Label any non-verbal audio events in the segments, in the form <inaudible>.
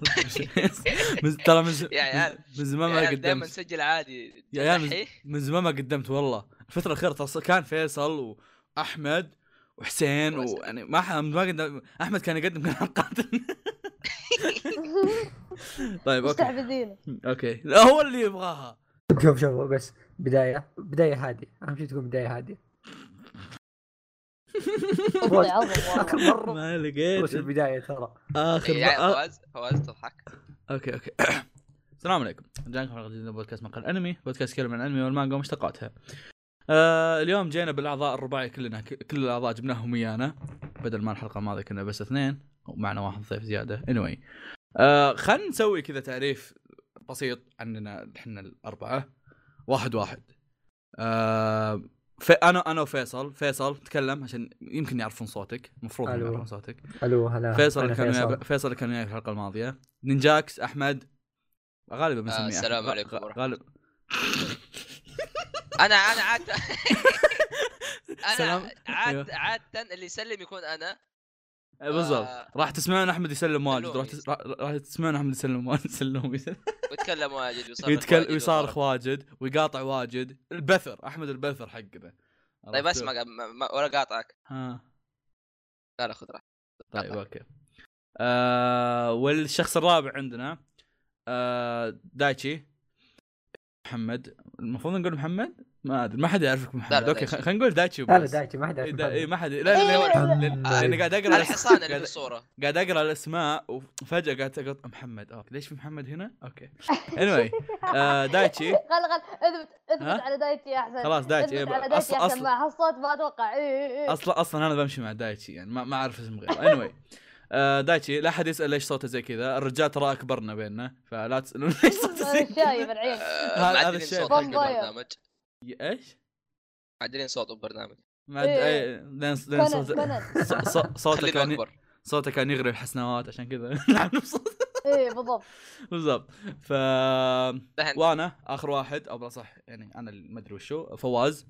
<laughs> من ترى من ز- يا عيال من زمان ما يعني دائما قدمت. نسجل عادي. يا عيال من- زمان ما قدمت والله. الفترة الأخيرة ترى كان فيصل وأحمد وحسين. ويعني ما ح- ما قدم أحمد كان يقدم كان قاتل. <laughs> طيب أوكي. مستحفزين أوكي. لا هو اللي يبغاها. شوف شوف بس بداية بداية هادية. أهم شيء تكون بداية عظم آخر مرة. ما وش لقيت البداية ترى؟ آخر يا عيال آه، فواز فواز تضحك. okay okay. <coughs> السلام عليكم. رجعنا حلقة جديدة من بودكاست مقهى أنمي. بودكاست يتكلم عن الانمي والمانجا ومشتقاتها آه اليوم جينا بالأعضاء الرباعي كلنا. كل الأعضاء جبناهم ويانا. بدل ما الحلقة الماضية كنا بس اثنين ومعنا واحد ضيف زيادة. Anyway. آه خلينا نسوي كذا تعريف بسيط عننا إحنا الأربعة. واحد واحد. آه في أنا أنا وفيصل فيصل تكلم عشان يمكن يعرفون صوتك المفروض. يعرفون صوتك ألو هلا فيصل اللي كان فيصل. كان وياي في الحلقة الماضية نينجاكس أحمد غالبا بنسميه آه، أحمد. السلام عليكم غ- ورحمة غالب <laughs> أنا أنا عاد. <laughs> أنا عاد أيوه. عادة اللي يسلم يكون أنا بالضبط. آه، راح تسمعون أحمد يسلم واجد. راح تس... راح- تسمعون أحمد يسلم واجد يسلم ويتكلم واجد <laughs> ويصرخ يتكلم واجد ويصارخ. واجد ويقاطع واجد. البثر أحمد البثر حقنا. طيب؟ اسمع ولا قاطعك. ها. لا لا خذ راحتك طيب. okay. آه والشخص الرابع عندنا آه دايتشي. محمد. المفروض نقول محمد؟ ما أدري ما حد يعرفك محمد. لا، okay خلينا نقول دايتشي لا لا. دايتشي ما حد إيه، يعرف دا- إيه، محمد. ما حد لا لا لا إيه، لا- لا- لا- لاني قاعد أقرأ الحصان اللي في قاعد- الصورة قاعد أقرأ الأسماء وفجاه قاعد أقول محمد. okay ليش في محمد هنا؟ أوكي. Anyway <laughs> آه دايتشي. خل خل اثبت اثبت؟ على دايتشي أحسن. خلاص دايتشي إيه، أصل- مع هالصوت ما أتوقع. اي اي اي أصلا أصلا أنا بمشي مع دايتشي يعني ما, ما أعرف اسم غيره. Anyway آه دايتشي لا أحد يسأل ليش صوته زي كذا. الرجال ترى أكبرنا بيننا فلا تسألون <laughs> ليش صوته زي <laughs> هذا الشايب كذا. العين. هذا- هذا إيش؟ معدلين صوت البرنامج. ما إيه. أدري إيه، لين لين كونان صوت كونان <laughs> ص- ص- صوته خلينه كان صوته كان يغري الحسنوات عشان كذا. نلعب بصوت اي بالضبط. <laughs> بالضبط. ف وأنا آخر واحد أو صح يعني أنا اللي ما أدري وشو فواز.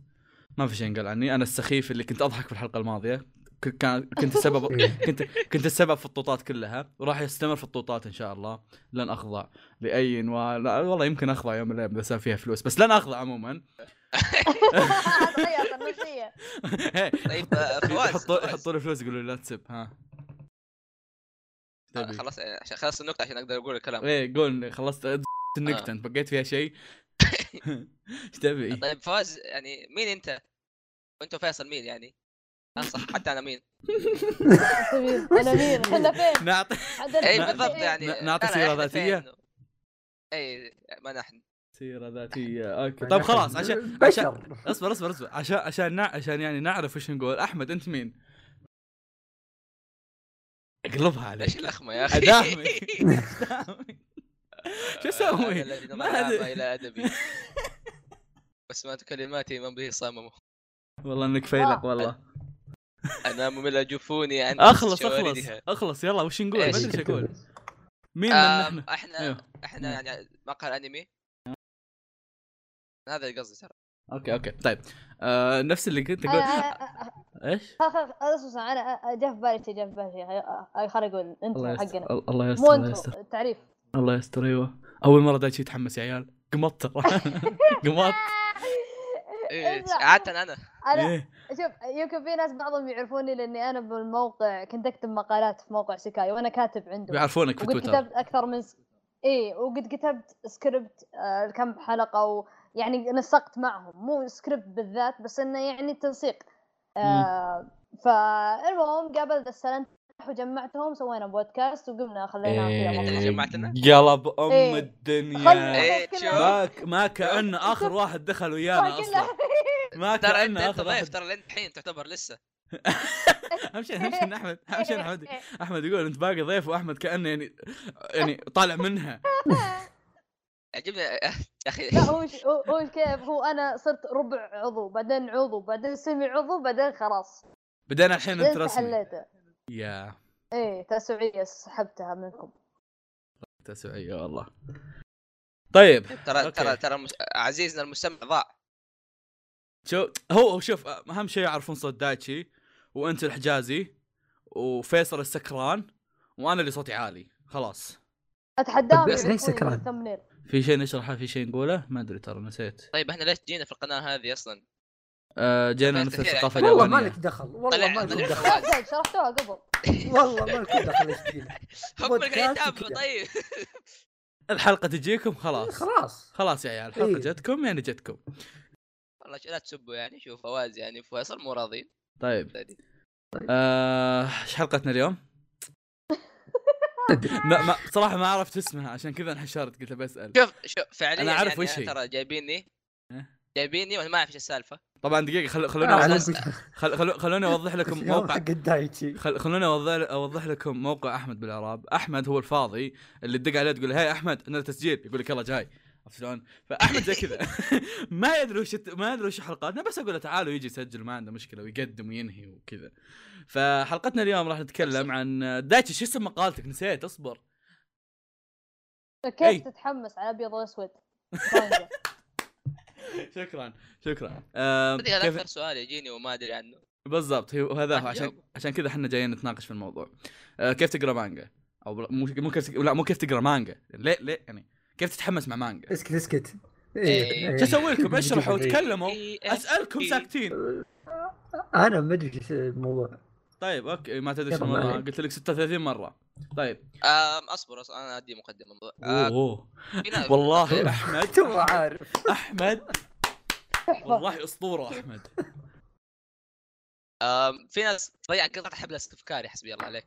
ما في شيء ينقال عني. أنا السخيف اللي كنت أضحك في الحلقة الماضية. ك- كان كنت السبب <laughs> إيه. كنت كنت السبب في الطوطات كلها. وراح يستمر في الطوطات إن شاء الله. لن أخضع لأي والله يمكن أخضع يوم من الأيام بس فيها فلوس. بس لن أخضع عموما. <laughs> طيب آه، <laughs> فواز يحطوا لي فلوس يقولوا لا تسب ها آه، تبي خلاص آه، عشان خلص النكتة عشان أقدر أقول الكلام إيه قول خلصت <laughs> النكتة أنت بقيت فيها شيء إيش تبي؟ طيب فواز يعني مين أنت؟ وأنت فيصل مين يعني؟ آه، صح حتى أنا مين؟ أنا مين إحنا فين؟ نعطي اي بالضبط إيه. يعني نعطي سيرة ذاتية؟ اي ما نحن سيره ذاتية <laughs> أوكي طيب خلاص عشان عشان اصبر اصبر اصبر عشان عشان نع... عشان يعني نعرف وش نقول أحمد أنت مين؟ أقلبها إيش عليك الأخمة يا أخي؟ اداهمي <laughs> شو أسوي؟ ما. إلى أدبي وسمعت كلماتي من به صمموا والله إنك فيلق والله أنا ممل جفوني عن أخلص أخلص. أخلص يلا وش نقول؟ ما؟ أدري إيش أقول مين من نحن؟ إحنا أيوه. إحنا يعني مقهى انمي هذا اللي قصدي ترى أوكي أوكي طيب آه نفس اللي كنت أقول إيش؟ اسمع أنا جاء في بالي شيء جاء في بالي شيء خليني أقول الله انت يستر حقنا الله يستر الله يستر التعريف الله يستر أيوه اول مره دايتشي يتحمس يا عيال قمط ترى قمط إيه، اسمع، عادة أنا أنا إيه شوف يمكن في ناس بعضهم يعرفوني لاني أنا بالموقع كنت اكتب مقالات في موقع سكاي وأنا كاتب عنده بيعرفونك في وقد تويتر كتبت أكثر من س... إيه وقد كتبت سكريبت آه كم حلقه ويعني نسقت معهم مو سكريبت بالذات بس إنه يعني تنسيق آه فالمهم قابلت السنة وجمعتهم سوينا بودكاست وقمنا اللي مرة. جمعتنا؟ قلب أم إيه. الدنيا إيه، شوف. ما ك- ما كأن <laughs> آخر واحد دخل ويانا أصلا <laughs> ما ترى كأن انت انت اخر ضيف ترى لين الحين تعتبر لسه <laughs> أهم شيء أهم شيء احمد أهم شيء احمد أحمد يقول أنت باقي ضيف وأحمد كأنه يعني يعني طالع منها يعجبني. <laughs> يا أخي. لا هو هو كيف؟ هو أنا صرت ربع عضو بعدين عضو بعدين سمي عضو بعدين خلاص. بدينا الحين انت بعدين رسمي حليته يا. إيه تسوية سحبتها منكم. تسوية والله. طيب ترى. ترى ترى عزيزنا المستمع ضاع. شو هو شوف أهم شيء يعرفون صوت دايتشي وأنت الحجازي وفيصل السكران وأنا اللي صوتي عالي. خلاص. أتحداهم بس يعرفوني سكران؟ في شيء نشرحه في شيء نقوله؟ ما أدري ترى نسيت. طيب إحنا ليش جينا في القناة هذه أصلا؟ آه جينا نفس الثقافة يعني. والله ما اليابانية. لك دخل. والله ما لك دخل. شرحتوها قبل. <laughs> والله ما لك دخل إيش تجينا <laughs> هم اللي قاعدين يتابعوا. طيب. <laughs> الحلقة تجيكم خلاص. خلاص. خلاص يا عيال الحلقة إيه. جتكم يعني جتكم. والله لا تسبوا يعني شوف فواز يعني فيصل مو راضين طيب. آه، إيش حلقتنا اليوم؟ <laughs> ما ما صراحة ما عرفت اسمها عشان كذا انحشرت قلت بسال شوف شوف فعليا أنا أعرف يعني وش هي. ترى جايبيني. إيه؟ جايبيني وأنا ما أعرف إيش السالفة. طبعا دقيقة خل... خلوني آه، أوضح... خل... خل... خلوني أوضح لكم <laughs> موقع خل... خلوني اوضح أوضح لكم موقع أحمد بالإعراب. أحمد هو الفاضي اللي تدق عليه تقول هاي أحمد عندنا تسجيل يقول لك يلا جاي. عرفت شلون؟ فأحمد زي كذا. <laughs> ما يدري وش ما يدري وش حلقاتنا بس أقول له تعالوا يجي يسجل ما عنده مشكلة ويقدم وينهي وكذا. فحلقتنا اليوم راح نتكلم عن دايتشي شو اسم مقالتك؟ نسيت اصبر. كيف إي. تتحمس على أبيض وأسود. <laughs> شكرا شكرا. هذا كيف؟ أكثر سؤال يجيني وما أدري عنه. بالضبط هو هذا هو عشان. عشان كذا إحنا جايين نتناقش في الموضوع. آه كيف تقرأ مانجا؟ أو مو كيف لا مو كيف تقرأ مانجا. ليه ليه يعني؟ كيف تتحمس مع مانجا؟ اسكت اسكت. إيه. إيه. شو أسوي لكم؟ أشرحوا إيه. وتكلموا إيه، أسألكم إيه. ساكتين. أنا ما أدري إيش الموضوع. طيب okay ما تدري شو يلا، الموضوع. قلت لك 36 مرة. طيب. أصبر أصبر، أنا ادي مقدمة. أوه. والله. أحمد. <laughs> تو عارف. أحمد. والله أسطورة أحمد. في ناس تضيع قطعة حبل استفكاري حسبي الله عليك.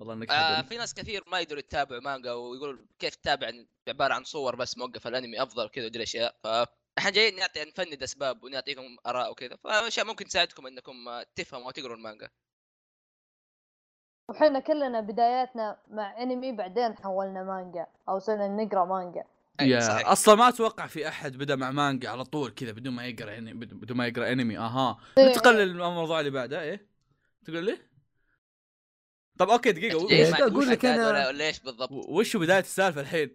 والله إنك آه. في ناس كثير ما يقدروا يتابعوا مانجا ويقولوا كيف تتابع عبارة عن صور بس موقف الأنمي أفضل كذا ودي الاشياء فاحنا جايين نعطي نفند اسباب ونعطيكم آراء وكذا. فأشياء ممكن تساعدكم إنكم تفهموا وتقروا المانجا. وحنا كلنا بداياتنا مع أنمي بعدين حولنا مانجا أو صرنا نقرأ مانجا. يا صحيح. أصلا ما أتوقع في أحد بدأ مع مانجا على طول كذا بدون ما يقرأ يعني بدون ما يقرأ أنمي. أها. إيه، ننتقل إيه. للموضوع اللي بعده إيه؟ تقول لي؟ طب okay دقيقة مع أقول وش لك ولا ولا إيش بالضبط؟ وش بداية السالفة الحين؟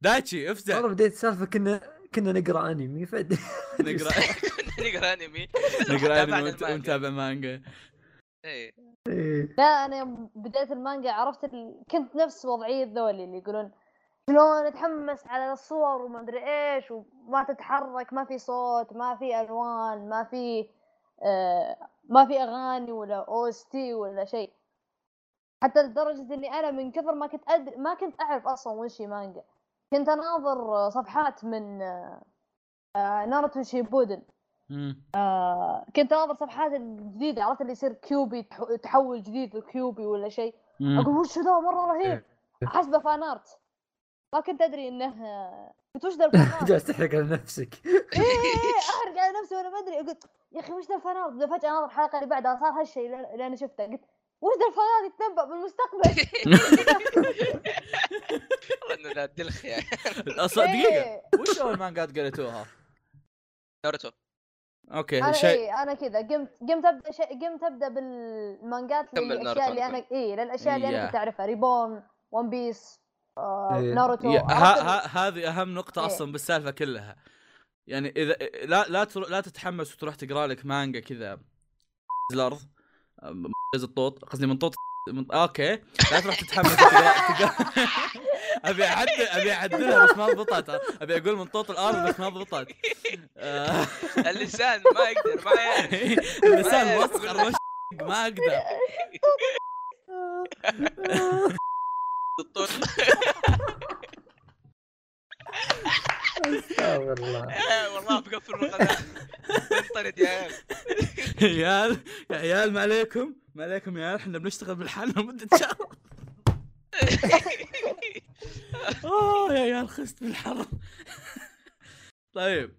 دايتشي افزع. والله بديت السالفة كنا كنا نقرأ أنمي فد <laughs> نقرأ. <laughs> <laughs> نقرأ أنمي. نقرأ أنمي. ونتابع مانجا. إيه. إيه. لا أنا يوم بداية المانجا عرفت ال... كنت نفس وضعية ذولي اللي يقولون شلون أتحمس على الصور وما أدري إيش وما تتحرك ما في صوت ما في ألوان ما في آه ما في أغاني ولا OST ولا شيء. حتى لدرجة إني أنا من كثر ما كنت أدري ما كنت أعرف أصلا وش هي مانجا. كنت أناظر صفحات من آه آه ناروتو شيبودن. آه كنت أناظر صفحات الجديده عرفت اللي يصير كيوبي تح- يتحول جديد لكيوبي ولا شيء. أقول وش ذا؟ مرة رهيب. حسبه fan art. ما كنت أدري إنه قلت وش ذا ال fan؟ <laughs> جالس تحرق على نفسك. إيه إيه <laughs> أحرق على نفسي وأنا ما أدري. قلت يا أخي وش ذا ال fan art؟ فجأة أناظر الحلقة اللي بعدها صار هالشيء اللي أنا شفته. قلت وش ذا ال fan art يتنبأ بالمستقبل؟ والله إنه ذا دلخ يعني أصلا دقيقة إيه. وش أول مانجات قريتوها؟ ناروتو أوكي أنا شيء إيه أنا كذا قمت قمت أبدأ شيء قمت أبدأ بالمانجات كمل للاشياء اللي أنا إيه للأشياء اللي يا. أنا كنت أعرفها ريبون ون بيس آه، إيه. ناروتو هذه أهم نقطة إيه. أصلا بالسالفة كلها يعني اذا لا لا تر... لا تتحمس وتروح تقرأ لك مانجا كذا الأرض الطوط قصدي من طوط من... أوكي. لا تروح تتحمس أبي اعدل أبي أعدلها بس ما ضبطت. أبي أقول من طوط الأرض بس ما ضبطت. آه، اللسان ما يقدر ما يعرف. <laughs> اللسان ما مسخر ما أقدر. <laughs> الطول <laughs> استغفر الله. <laughs> والله بقفل القناه انطرد يا عيال. <laughs> يا عيال يا عيال ما عليكم؟ ما عليكم يا عيال إحنا بنشتغل بالحل لمدة شهر. <laughs> اوه يا عيال خست بالحر. طيب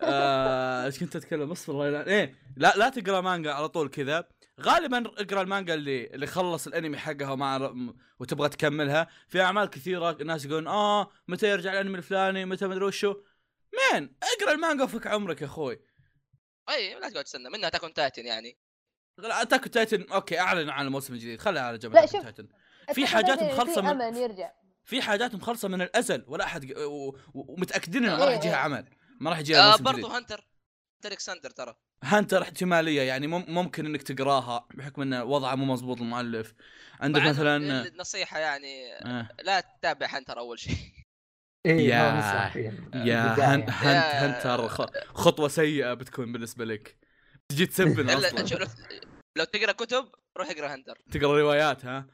آه، إيش كنت أتكلم؟ اصبر الله يلعن إيه لا لا تقرأ مانجا على طول كذا. غالبا اقرأ المانجا اللي اللي خلص الانمي حقها وما وتبغى تكملها. في أعمال كثيرة الناس يقولون آه متى يرجع الانمي الفلاني؟ متى مدري وشو. مين؟ اقرأ المانجا وفك عمرك يا أخوي. أي لا تقعد تستنى. منها تاكون تايتن يعني. اتاك تايتن أوكي أعلن عن الموسم الجديد. خليها على جنب لا، شوف. Titan. في حاجات مخلصة في من- أمل يرجع. في حاجات مخلصة من الأزل ولا أحد ومتأكدين إنه ما راح يجيها. عمل. ما راح يجيها آه موسم برضو جديد هنتر ألكسندر ترى. هانتر احتمالية يعني مم- ممكن إنك تقراها بحكم إن وضعه مو مضبوط المؤلف. عندك مثلا النصيحة يعني آه. لا تتابع هنتر أول شيء. <laughs> إيه يا-. يا هنت يا- هنتر خطوة سيئة بتكون بالنسبة لك. تجي تسبنا الا أصلا. لو, تقرأ كتب روح اقرأ هنتر تقرأ روايات ها؟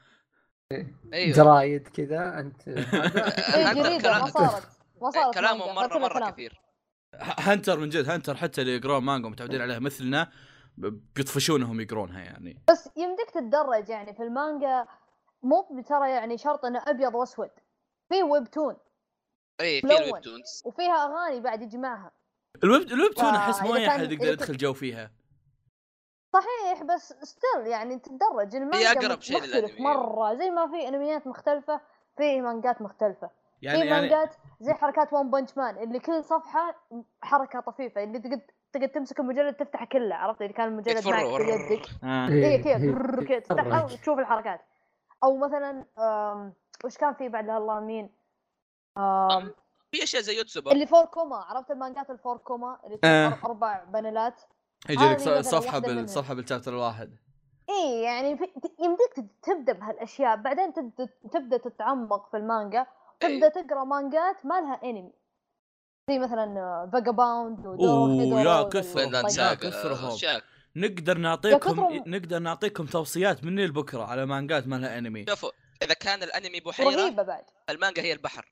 أيوه. جرايد كذا أنت <laughs> هنتر جريدة ما كلام- صارت. ما صارت كلامهم مرة مرة كلام. كثير. هنتر من جد هنتر حتى اللي يقرون مانجا متعودين عليها مثلنا بيطفشونهم يقرونها يعني. بس يمديك تتدرج يعني في المانجا مو ترى يعني شرط إنه أبيض وأسود. في webtoon اي في ملون. ال web toons وفيها أغاني بعد يجمعها. ال web ال webtoon آه، احس اي كان- أحد يقدر يدخل جو فيها. صحيح بس still يعني تتدرج. المانجا أقرب شيء مختلف للأنمي. مرة زي ما في أنميات مختلفة في مانجات مختلفة. يعني في يعني مانجات زي حركات One Punch Man اللي كل صفحة حركة طفيفة اللي تقد تقدر تمسك المجلد تفتحه كله عرفت اللي كان المجلد معك. في يدك آه. إيه كذا إيه. كذا تفتحها تفرج. وتشوف الحركات أو مثلا وش كان في بعد الله مين في أشياء زي يوتسوبا اللي four كوما عرفت المانجات ال four كوما اللي آه. أربع بانلات يجي لك صفحة. بالصفحه بال chapter الواحد إيه يعني في يمديك تبدأ بهالأشياء بعدين تبدا تبدأ تتعمق في المانجا تبدأ تقرأ مانجات ما لها انمي زي مثلا Vagabond أوه، يا كثر. Saga كثرهم. نقدر نعطيكم كثرهم. نقدر نعطيكم توصيات مني لبكره على مانجات ما لها انمي شوفوا إذا كان الأنمي بحيرة رهيبة بعد. المانجا هي البحر.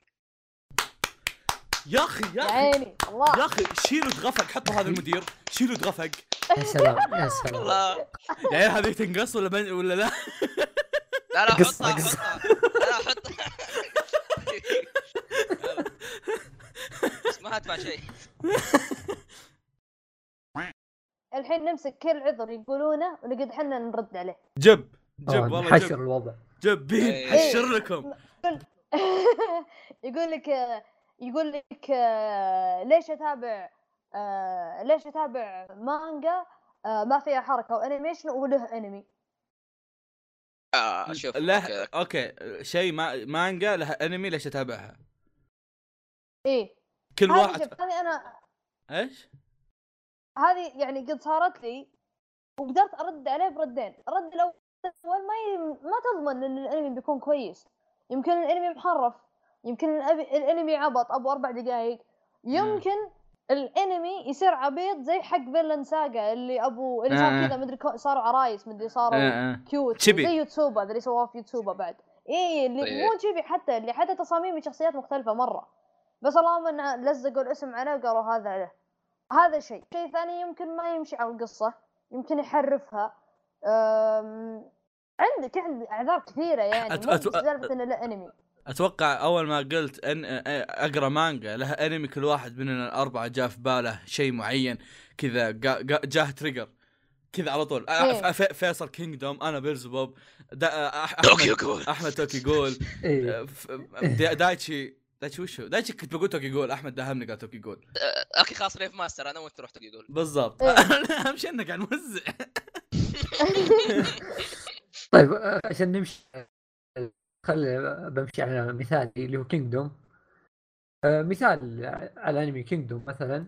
يا أخي يا يا أخي. عيني الله. يا أخي شيلوا دغفق حطوا هذا المدير. شيلوا دغفق <laughs> يا سلام يا سلام. الله. يعني هذه تنقص ولا من ولا لا؟ لا لا حطها. حطها. لا لا حطها. بس ما ادفع شيء. <laughs> الحين نمسك كل عذر يقولونه ونقعد حنا نرد عليه. جب جب آه، والله نحشر جب. الوضع. جب بين إيه. حشر لكم. <laughs> يقول لك يقول لك آه، ليش أتابع آه، ليش أتابع مانجا ما فيها حركة وانيميشن وله انمي آه شوف أوكي. أوكي. شيء ما مانجا لها أنمي ليش اتابعها إيه. كل واحد شوف هذه أنا إيش؟ هذه يعني قد صارت لي وقدرت أرد عليه بردين. الرد الأول ما ي... ما تضمن إن الأنمي بيكون كويس. يمكن الأنمي محرف يمكن الأنمي عبط أبو أربع دقائق يمكن الانمي يصير عبيط زي حق Vinland Saga اللي ابو اللي آه. صار كذا مدري صاروا عرايس مدري صاروا آه، آه. cute chibi. زي يوتسوبا اللي سووه في يوتسوبا بعد إيه اللي طيب. مو تشيبي حتى اللي حتى تصاميم الشخصيات مختلفة مرة بس اللهم إن لزقوا الاسم عليه وقالوا هذا له هذا شيء شيء ثاني يمكن ما يمشي على القصة يمكن يحرفها أم... عندك عندك اعذار كثيرة يعني أت- أت- انه له انمي أتوقع أول ما قلت ان أقرأ مانجا لها أنمي كل واحد مننا الأربعة جاء في باله شيء معين كذا جاه تريجر كذا على طول. إيه. فيصل كينجدوم أنا بيلزبوب دا أح- طوكيو احمد جول. أحمد توكي جول <laughs> دا- دايتشي دايتشي وشو؟ دايتشي كنت بقول توكي جول أحمد داهمني قال توكي جول أخي خلاص ريف ماستر أنا وأنت رحت يقول بالضبط. إيه. <laughs> أهم شيء انك قاعد موزع. <laughs> طيب عشان نمشي. خل بمشي على مثالي اللي هو كينجدوم مثال على انمي كينجدوم مثلا.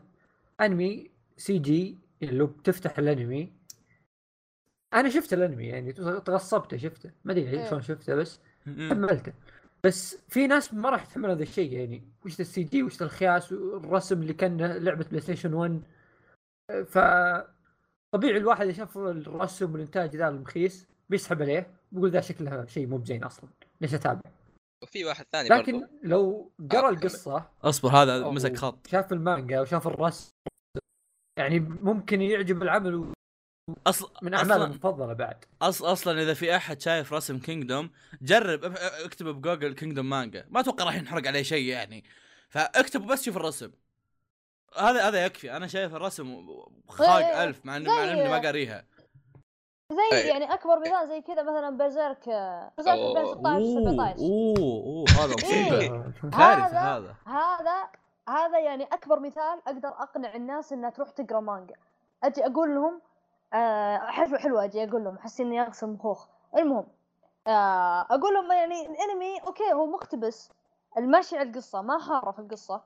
أنمي CG اللي بتفتح الأنمي. أنا شفت الأنمي يعني تغصبته شفته. ما أدري إيه. شلون شفته بس حملته. بس في ناس ما راح تحمل هذا الشيء يعني. وش السي جي؟ وش الخياس؟ والرسم اللي كان لعبة PlayStation 1 ف طبيعي الواحد اللي شاف الرسم والإنتاج ذا المخيس بيسحب عليه. بيقول ذا شكلها شيء مو بزين أصلا. ليش أتابع. وفي واحد ثاني لكن برضو لو قرأ آه، القصة أصبر هذا مسك خط. شاف المانجا وشاف الرسم يعني ممكن يعجب العمل أصلا من أعماله المفضلة بعد. أص... أصلا إذا في أحد شايف رسم Kingdom جرب اكتب ب Google Kingdom مانجا. ما أتوقع راح ينحرق عليه شيء يعني. فاكتب بس شوف الرسم. هذا هذا يكفي. أنا شايف الرسم خاق ألف مع مع إني ما قاريها. زي إيه. يعني أكبر مثال زي كذا مثلا Berserk Berserk أوه. 2016 17 أوه أوه هذا مصيبة. إيه. كارثه <laughs> هذا- هذا. هذا هذا يعني أكبر مثال أقدر أقنع الناس انها تروح تقرأ مانجا. أجي أقول لهم آه حلو حلو أجي أقول لهم أحس إني اغسل مخوخ المهم آه أقول لهم يعني الأنمي okay هو مقتبس. المشي على القصة ما حاره في القصة.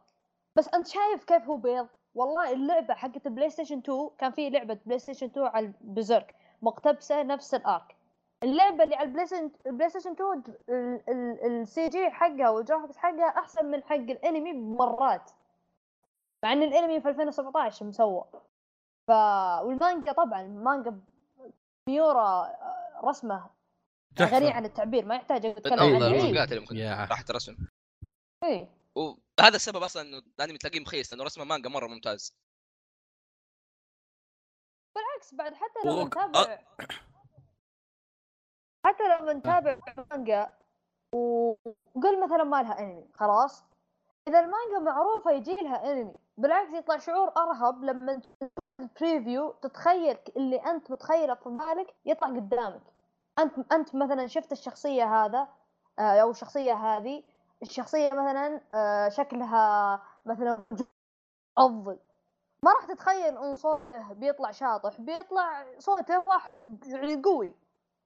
بس أنت شايف كيف هو بيض؟ والله اللعبة حقت ال PlayStation 2 كان في لعبة PlayStation 2 على ال Berserk مقتبسة نفس ال arc اللعبة اللي على ال PlayStation ال PlayStation 2 ال CG حقها وال graphics حقها أحسن من حق الأنمي بمرات مع إن الأنمي في 2017 مسوى ف والمانجا طبعا المانجا ميورا آه، رسمة. غني عن التعبير ما يحتاج اتكلم إيه. المانجات اللي ممكن يا. راحت رسم إيه. وهذا السبب أصلا إنه الأنمي تلاقيه مخيس لأنه رسمة مانجا مرة ممتاز بالعكس بعد حتى وك- نتابع حتى لما نتابع مانجا وقل مثلا ما لها انمي خلاص؟ إذا المانجا معروفة يجي لها انمي بالعكس يطلع شعور أرهب لما تشوف البريفيو تتخيل اللي أنت متخيله في بالك يطلع قدامك. أنت أنت مثلا شفت الشخصية هذا آه، أو الشخصية هذه الشخصية مثلا آه، شكلها مثلا افضل ما راح تتخيل إن صوته بيطلع شاطح بيطلع صوته واحد يعني قوي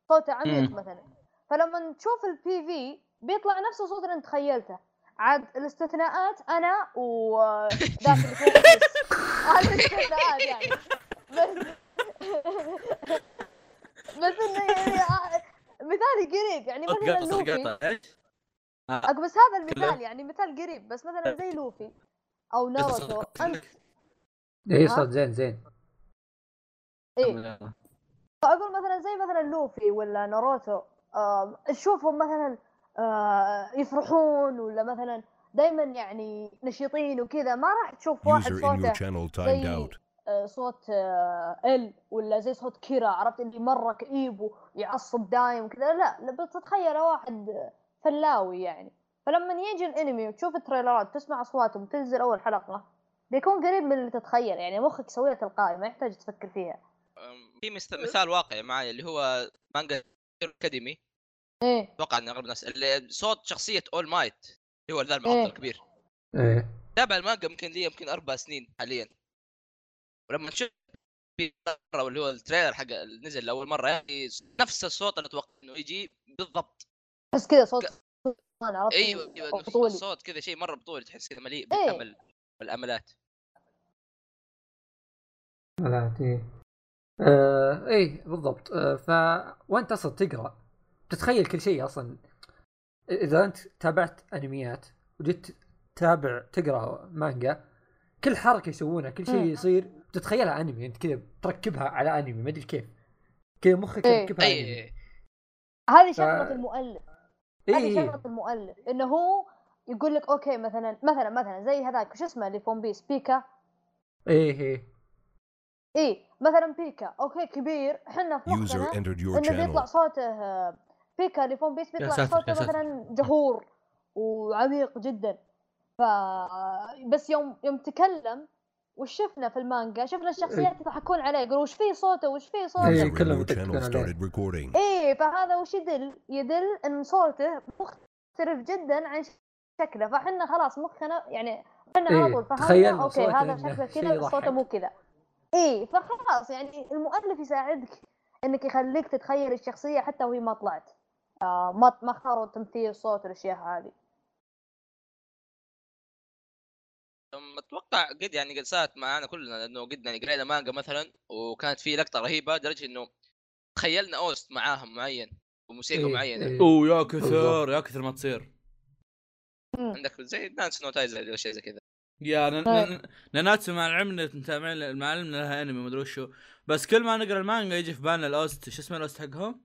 صوته عميق. مثلا فلما تشوف البي في بيطلع نفس الصوت اللي أنت تخيلته عاد الاستثناءات أنا وذاك اللي فوق بس. هذه الاستثناءات يعني بس <laughs> بس إنه يعني آه، مثالي قريب يعني مثلا لوفي؟ أك- بس هذا؟ المثال يعني مثال قريب بس مثلا زي لوفي أو ناروتو أنت اي؟ صوت زين زين. إيه. فاقول مثلا زي مثلا لوفي ولا ناروتو آه تشوفهم مثلا آه يفرحون ولا مثلا دائما يعني نشيطين وكذا ما راح تشوف واحد صوته زي. آه صوت آه ال ولا زي صوت كيرا عرفت اللي مرة كئيب ويعصب دايم وكذا. لا لا بتتخيله واحد فلاوي يعني. فلما يجي الأنمي وتشوف التريلرات تسمع أصواتهم تنزل أول حلقة. بيكون قريب من اللي تتخيل يعني مخك يسويها تلقائي ما يحتاج تفكر فيها. في مست- مثال واقعي معي اللي هو مانجا اكاديمي إيه. أتوقع ان أغلب الناس اللي صوت شخصية All Might اللي هو ذا المعطل إيه. الكبير. إيه. تابع المانجا يمكن لي يمكن أربع سنين حاليا. ولما تشوف في مرة اللي هو التريلر حق اللي نزل لأول مرة يعني نفس الصوت اللي أتوقع إنه يجي بالضبط. بس كذا صوت عرفت إيوه أيوه الصوت كذا شيء مرة بطولي تحس كذا مليء إيه. بالامل والاملات لا إيه آه إيه بالضبط. آه ف وأنت أصلا تقرأ. تتخيل كل شيء أصلا. إذا أنت تابعت أنميات وجيت تتابع تقرأ مانجا كل حركة يسوونها كل شيء. يصير تتخيلها أنمي أنت كذا تركبها على أنمي ما أدري كيف. كذا مخك إيه. يركبها اي أنمي. إي. هذه ف- شغلة المؤلف. هذه اي شغلة المؤلف. إنه هو يقول لك أوكي مثلا مثلا مثلا زي هذاك وش اسمه اللي فون بيس بيكا إيه إيه. إي مثلا بيكا أوكي كبير إحنا في User مخنا entered your إنه بيطلع channel. صوته بيكا اللي ف One Piece بيطلع صوته ساتر. مثلا جهور وعميق جدا ف بس يوم يوم تكلم وش شفنا في المانجا شفنا الشخصيات يضحكون عليه يقولوا وش فيه صوته وش فيه صوته إيه. كلهم. إيه فهذا وش يدل؟ يدل إن صوته مختلف جدا عن شكله فإحنا خلاص مخنا يعني إحنا على إيه، طول فهمنا okay هذا شكله كذا. صوته مو كذا إيه فخلاص يعني المؤلف يساعدك إنك يخليك تتخيل الشخصية حتى وهي ما طلعت. آه ما ما اختاروا تمثيل الصوت والأشياء هذه. أتوقع قد يعني قد صارت معانا كلنا لأنه قد يعني قرينا مانجا مثلا وكانت في لقطة رهيبة لدرجة إنه تخيلنا OST معاهم معين وموسيقى إيه، معينة. إيه. أوه يا. كثر يا كثر ما تصير. عندك زي Nanatsu no Taizai ولا شيء زي كذا. يا. ن- Nanatsu مع العلم متابعين مع العلم لها انمي مدري وشو بس كل ما نقرأ المانجا يجي في بالنا ال OST شو اسمه ال OST حقهم؟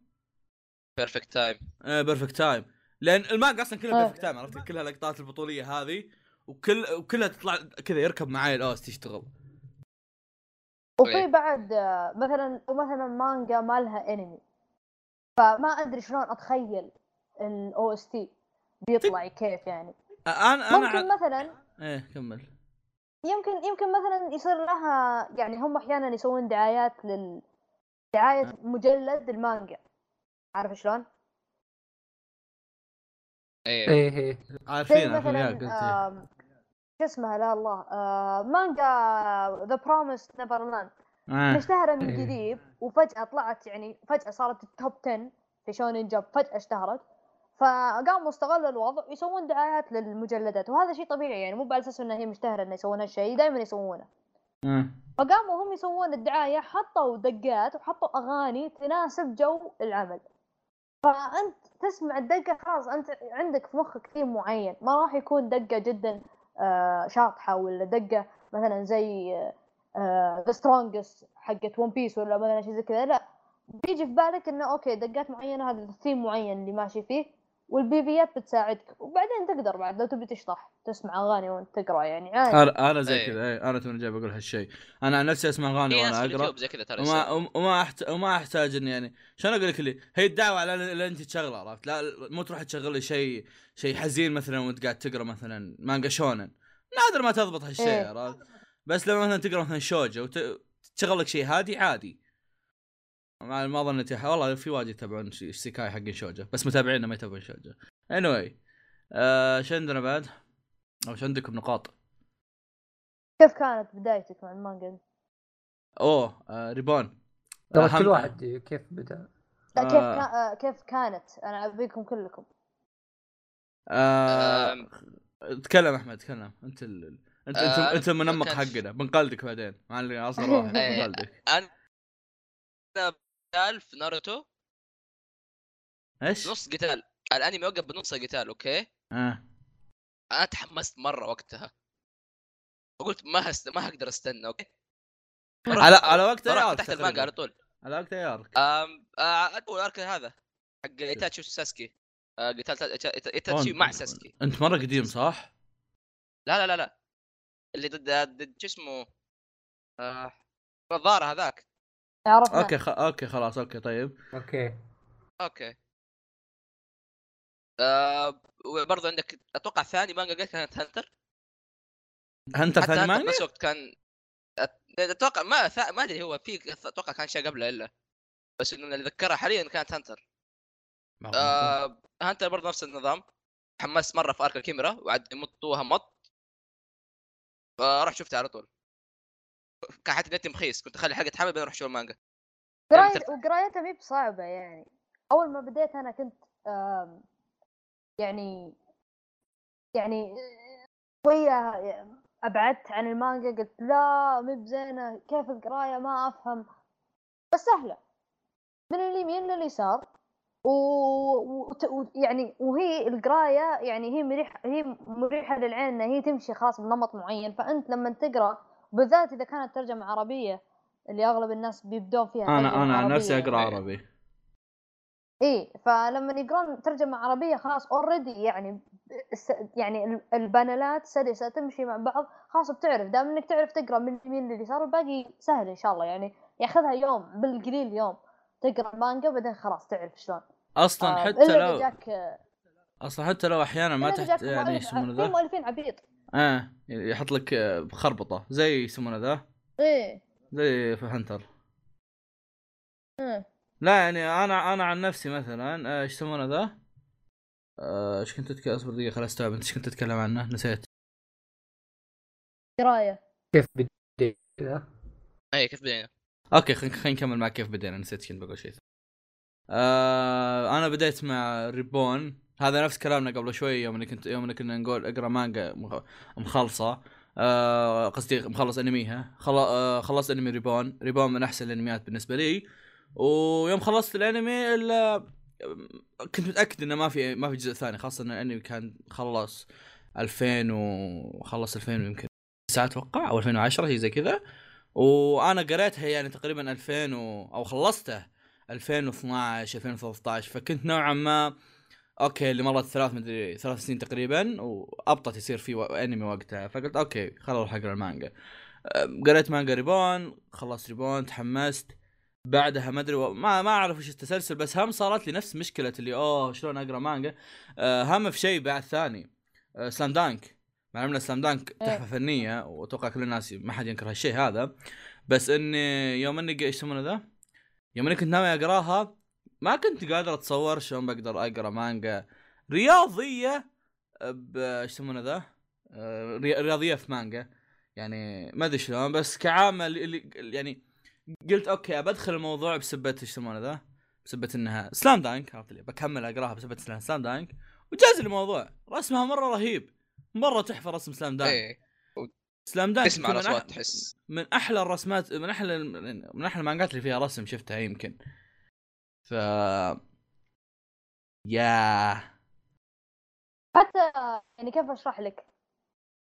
perfect time perfect time لأن المانجا أصلا كلها. perfect time عرفت كلها لقطات البطولية هذه وكل وكلها تطلع كذا يركب معي ال OST يشتغل وفي إيه. بعد آه، مثلا مثلا مانجا ما لها انمي فما أدري شلون أتخيل ال OST بيطلع كيف يعني أنا أنا ممكن مثلا إيه كمل. يمكن يمكن مثلا يصير لها يعني هم أحيانا يسوون دعايات لل دعاية مجلد المانجا عارف شلون؟ إيه. إيه عارفين عارفين شو اسمها؟ لا الله. آه مانجا The Promised Neverland آه. مشتهرة من إيه. قريب وفجأة طلعت يعني فجأة صارت ال top 10 في Shonen Jump فجأة اشتهرت. فقاموا استغلوا الوضع يسوون دعايات للمجلدات وهذا شيء طبيعي يعني مو على أساس انها هي مشتهرة إنه يسوون هالشيء دائما يسوونه. آه. فقاموا هم يسوون الدعاية حطوا دقات وحطوا أغاني تناسب جو العمل. فأنت تسمع الدقة خلاص أنت عندك في مخك ثيم معين ما راح يكون دقة جدا آه، شاطحة ولا دقة مثلا زي The Strongest حقت One Piece ولا مثلا شيء زي كذا لا. بيجي في بالك إنه okay دقات معينة هذا الثيم معين اللي ماشي فيه. وال PV ات بتساعدك. وبعدين تقدر بعد لو تبي تشطح تسمع أغاني وأنت تقرأ يعني عادي. أنا أنا زي أيوه. كذا إيه، أنا توني جاي بقول هالشيء أنا عن نفسي أسمع أغاني وأنا أقرأ. اليوتيوب زي كذا ترى وما. وما أحت... وما أحتاج إني يعني شلون أقول لك لي؟ هي الدعوة على اللي أنت تشغله عرفت؟ لا مو تروح تشغل لي شيء شيء حزين مثلا وأنت قاعد تقرأ مثلا مانجا شونن. نادر ما تضبط هالشيء إيه. عرفت؟ بس لما مثلا تقرأ مثلا شوجو وتشغل لك شيء هادي عادي. ما ما ظنيت يح- والله في واجد يتابعون ش- سيكاي حقين شوجو بس متابعينا ما يتابعون شوجو anyway آه شو عندنا بعد؟ أو شو عندكم نقاط؟ كيف كانت بدايتك مع المانجا؟ أوه آه Reborn ترى أهم- كل واحد كيف بدأ لا كيف آه. كا... آه، كيف كانت؟ أنا أبيكم كلكم آه. تكلم أحمد تكلم أنت ال... انت انت, آه، أنت المنمق حقنا بنقلدك بعدين مع اللي أصلا <laughs> راح إيه. بنقلدك أنا قتال في ناروتو؟ إيش؟ نص قتال. الأنمي وقف بنص القتال okay؟ آه. أنا تحمست مرة وقتها. وقلت ما هست... ما هقدر أستنى okay؟ على على وقت أي arc فتحت المانجا على طول. على وقت أم... آه... اول arc هذا حق ايتاتشي وساسكي آه... قتال ايتاتشي مع ساسكي. أنت مرة قديم صح؟ لا لا لا لا. اللي ضد ضد شو اسمه؟ آه... النظاره هذاك. عرفنا. okay خ... okay خلاص okay طيب. okay. okay. آه... وبرضه عندك أتوقع ثاني مانجا قلت كانت Hunter Hunter حتى ثاني Hunter مانجا؟ نفس الوقت كان أتوقع ما ث... ما أدري هو في أتوقع كان شيء قبله إلا. بس إنه اللي اتذكرها حاليا كانت هو آه Hunter برضه نفس النظام. حمست مرة في arc ال Chimera وقعد يمطوها مط. فرحت شفتها على طول. كان حتى نتي مخيس كنت أخلي حلقه حمل بعدين أروح أشوف المانجا قراية مثل- وقرايتها مي بصعبة يعني. أول ما بديت أنا كنت يعني يعني شوية أبعدت عن المانجا قلت لا مي بزينة كيف القراية ما أفهم. بس سهلة. من اليمين لليسار و... و... و... يعني وهي القراية يعني هي مريحة هي مريحة للعين هي تمشي خاص بنمط معين. فأنت لما تقرأ بالذات إذا كانت ترجمة عربية اللي أغلب الناس بيبدون فيها أنا أنا عن. نفسي أقرأ إيه. عربي. إيه فلما يقرون ترجمة عربية خلاص already يعني يعني ال- البانلات سلسة تمشي مع بعض خلاص بتعرف. دام إنك تعرف تقرأ من اليمين لليسار الباقي سهل إن شاء الله. يعني ياخذها يوم بالقليل يوم. تقرأ المانجا بعدين خلاص تعرف شلون. أصلا آه، حتى لو جاك أصلا حتى لو أحيانا ما تحت يعني يسمونه في ذا مؤلفين عبيط. آه يحط لك آه، خربطة زي يسمونه ذا؟ إيه. زي في Hunter مم. لا يعني أنا أنا عن نفسي مثلا آه، إيش يسمونه ذا؟ آه، إيش كنت تتكلم أصبر دقيقة خلاص استوعب انت إيش كنت تتكلم عنه؟ نسيت. قراية. كيف بديت كذا اي كيف بدينا؟ okay خلينا خلينا نكمل معك كيف بدينا نسيت كنت بقول شيء آه أنا بديت مع Reborn هذا نفس كلامنا قبل شوي يوم اني كنت يوم اني كنا نقول أقرأ مانجا مخ- مخلصة. آه قصدي مخلص انميها خل... آه خلصت أنمي Reborn Reborn من أحسن الأنميات بالنسبة لي. ويوم خلصت الأنمي الا كنت متأكد إنه ما في ما في جزء ثاني خاصة إن الأنمي كان خلص 2000 وخلص 2000 ويمكن 9 أتوقع أو 2010 شيء زي كذا. وأنا قريتها يعني تقريبا 2000 و... أو خلصته 2012 2013 فكنت نوعا ما okay اللي مرت ثلاث مدري ثلاث سنين تقريبا وابطت يصير في و... انمي وقتها. فقلت okay خلاص أروح أقرأ المانجا قريت مانجا Reborn خلصت Reborn تحمست. بعدها ما أدري. ما ما أعرف وش التسلسل بس هم صارت لي نفس مشكلة اللي أوه شلون أقرأ مانجا أه هم في شيء بعد ثاني. أه Slam Dunk مع ان Slam Dunk تحفة فنية وأتوقع كل الناس ما حد ينكر هالشيء هذا. بس إني يوم إني إيش يسمونه ذا؟ يوم إني كنت ناوي أقراها ما كنت قادر أتصور شلون بقدر أقرأ مانجا رياضية ب إيش يسمونه ذا؟ آه، ري- رياضية في مانجا. يعني ما أدري شلون بس كعامل اللي يعني قلت okay بدخل الموضوع بسبة إيش يسمونه ذا؟ بسبة إنها Slam Dunk عرفت لي؟ بكمل أقراها بسبة Slam Dunk وجاز الموضوع. رسمها مرة رهيب. مرة تحفة رسم Slam Dunk إيه. Slam Dunk تسمع الأصوات تحس. من أحلى الرسمات من أحلى من أحلى المانجات اللي فيها رسم شفتها يمكن. ف يا حتى يعني كيف أشرح لك؟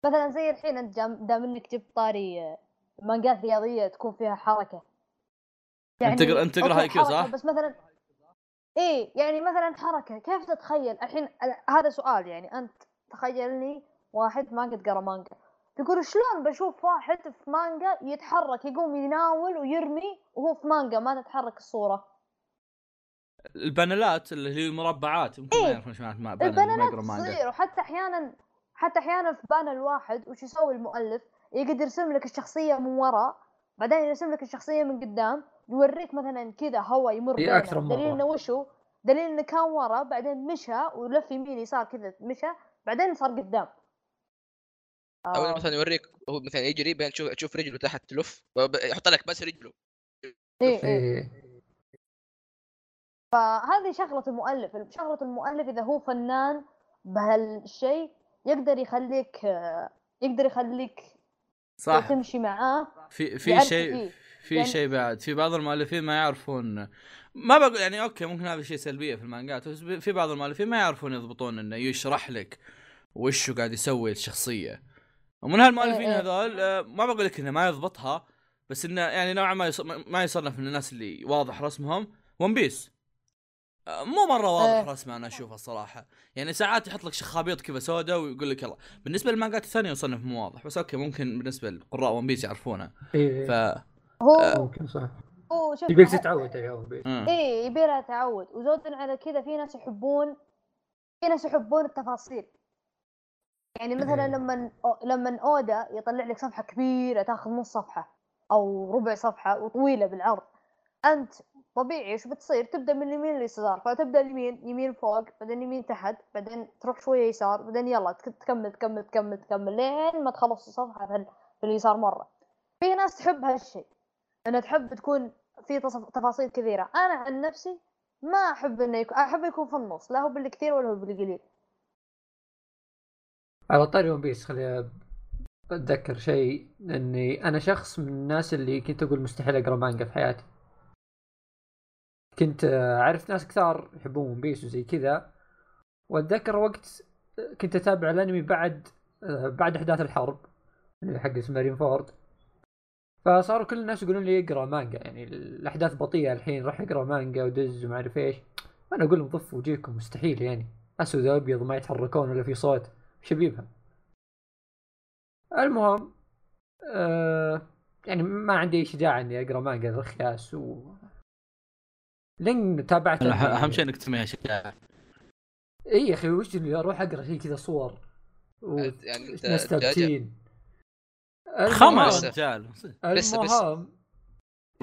مثلا زي الحين أنت دام إنك جبت طاري مانجات رياضية تكون فيها حركة. أنت تقرأ- أنت تقرأ okay، Haikyuu، صح؟ بس مثلا إيه يعني مثلا حركة. كيف تتخيل؟ الحين هذا سؤال يعني أنت تخيلني واحد ما قد قرأ مانجا. تقول شلون بشوف واحد في مانجا يتحرك؟ يقوم يناول ويرمي وهو في مانجا ما تتحرك الصورة؟ البانلات اللي هي المربعات يمكن ما إيه. ما- panel ما البانلات تصير وحتى أحيانا حتى أحيانا في panel الواحد وش يسوي المؤلف يقدر يرسم لك الشخصية من وراء بعدين يرسم لك الشخصية من قدام يوريك مثلا كذا هوا يمر إيه، من دليل. إنه وشو دليل إنه كان ورا بعدين مشى ولف يمين يسار كذا مشى بعدين صار قدام أو آه. مثلا يوريك هو مثلا يجري بين تشوف تشوف رجله تحت تلف يحط لك بس رجله إيه إيه. إيه. فهذه شغلة المؤلف. شغلة المؤلف إذا هو فنان بهالشيء يقدر يخليك يقدر يخليك صح. تمشي معاه في في شيء. في يعني- شيء بعد. في بعض المؤلفين ما يعرفون. ما بقول يعني أوكي ممكن هذا شيء سلبية في المانجات بس في بعض المؤلفين ما يعرفون يضبطون إنه يشرح لك وش قاعد يسوي الشخصية. ومن هالمؤلفين إيه إيه. هذول ما بقول لك إنه ما يضبطها بس إنه يعني نوعا ما يص- ما يصنف من الناس اللي واضح رسمهم One Piece مو مرة واضح إيه. رسمه أنا أشوفه الصراحه يعني ساعات يحط لك شخابيط كذا سوداء ويقول لك يلا بالنسبة للمانجات الثانية يصنف مو واضح بس okay ممكن بالنسبة لقراء One Piece يعرفونه إيه. ف هو ممكن صح هو شوف يبيك ه- تتعود عليهم بيه. مم. إيه يبيلها تعود وزودا على كذا في ناس يحبون في ناس يحبون التفاصيل يعني مثلا إيه. لما لما أودا يطلع لك صفحة كبيرة تاخذ نص صفحة أو ربع صفحة وطويلة بالعرض أنت طبيعي إيش بتصير؟ تبدأ من اليمين لليسار فتبدأ اليمين يمين فوق بعدين يمين تحت بعدين تروح شوية يسار بعدين يلا تك- تكمل تكمل تكمل تكمل لين ما تخلص الصفحة في ال- في اليسار مرة. في ناس تحب هالشيء إنها تحب تكون في تفاصيل كثيرة. أنا عن نفسي ما أحب إنه يكون أحب يكون في النص لا هو بالكثير ولا هو بالقليل. على طاري One Piece خلي أتذكر شيء إني أنا شخص من الناس اللي كنت أقول مستحيل أقرأ مانجا في حياتي. كنت آه، أعرف ناس كثار يحبون One Piece وزي كذا. وأتذكر وقت كنت أتابع الأنمي بعد آه، بعد أحداث الحرب اللي حقت Marineford فصاروا كل الناس يقولون لي اقرأ مانجا يعني الأحداث بطيئة الحين راح أقرأ مانجا ودز وما أعرف إيش. أنا أقول لهم ضفوا وجيكم مستحيل يعني. أسود وابيض ما يتحركون ولا في صوت. شبيبها المهم آه يعني ما عندي شجاعة إني أقرأ مانجا الخياس لين تابعت أهم شيء إنك تسميها شجاعه إي يا أخي وش اللي أروح أقرأ شيء كذا صور؟ و... يعني أنت ناس. ثابتين؟ خمر يا رجال بس- بس. المهم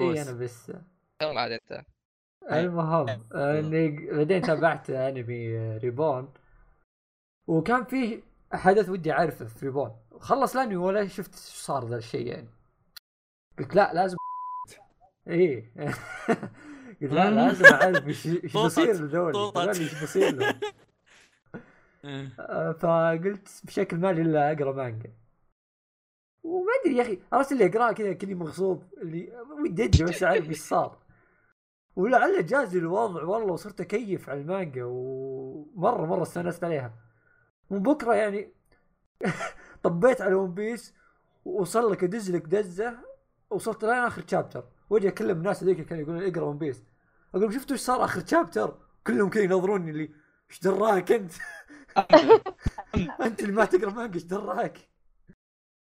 إي. أنا بس. كم عاد أنت. المهم إني بعدين تابعت أنمي Reborn. وكان فيه حدث ودي أعرفه في Reborn. خلص الأنمي ولا شفت إيش صار ذا الشيء يعني؟ قلت لا لازم. <laughs> إيه <laughs> قلت لا لازم أعرف إيش <laughs> إيش. بيصير لذول إيش بيصير لهم <laughs> إيه. آه، فقلت بشكل ما لي إلا أقرأ مانجا. وما أدري يا أخي عرفت اللي أقرأه كذا كني مغصوب اللي ودي أدري بس أعرف إيش صار. ولعل جاز الوضع والله وصرت أكيف على المانجا ومرة مرة استانست عليها. من بكرة يعني <laughs> طبيت على ون بيس ووصل لك ادز لك دزة وصلت لين اخر chapter واجي أكلم الناس هذيك كانوا يقولون إقرأ ون بيس أقول لهم شفتوا إيش صار آخر chapter كلهم كذا ينظروني اللي إيش دراك أنت؟ <laughs> أنت اللي ما تقرأ مانجا إيش دراك؟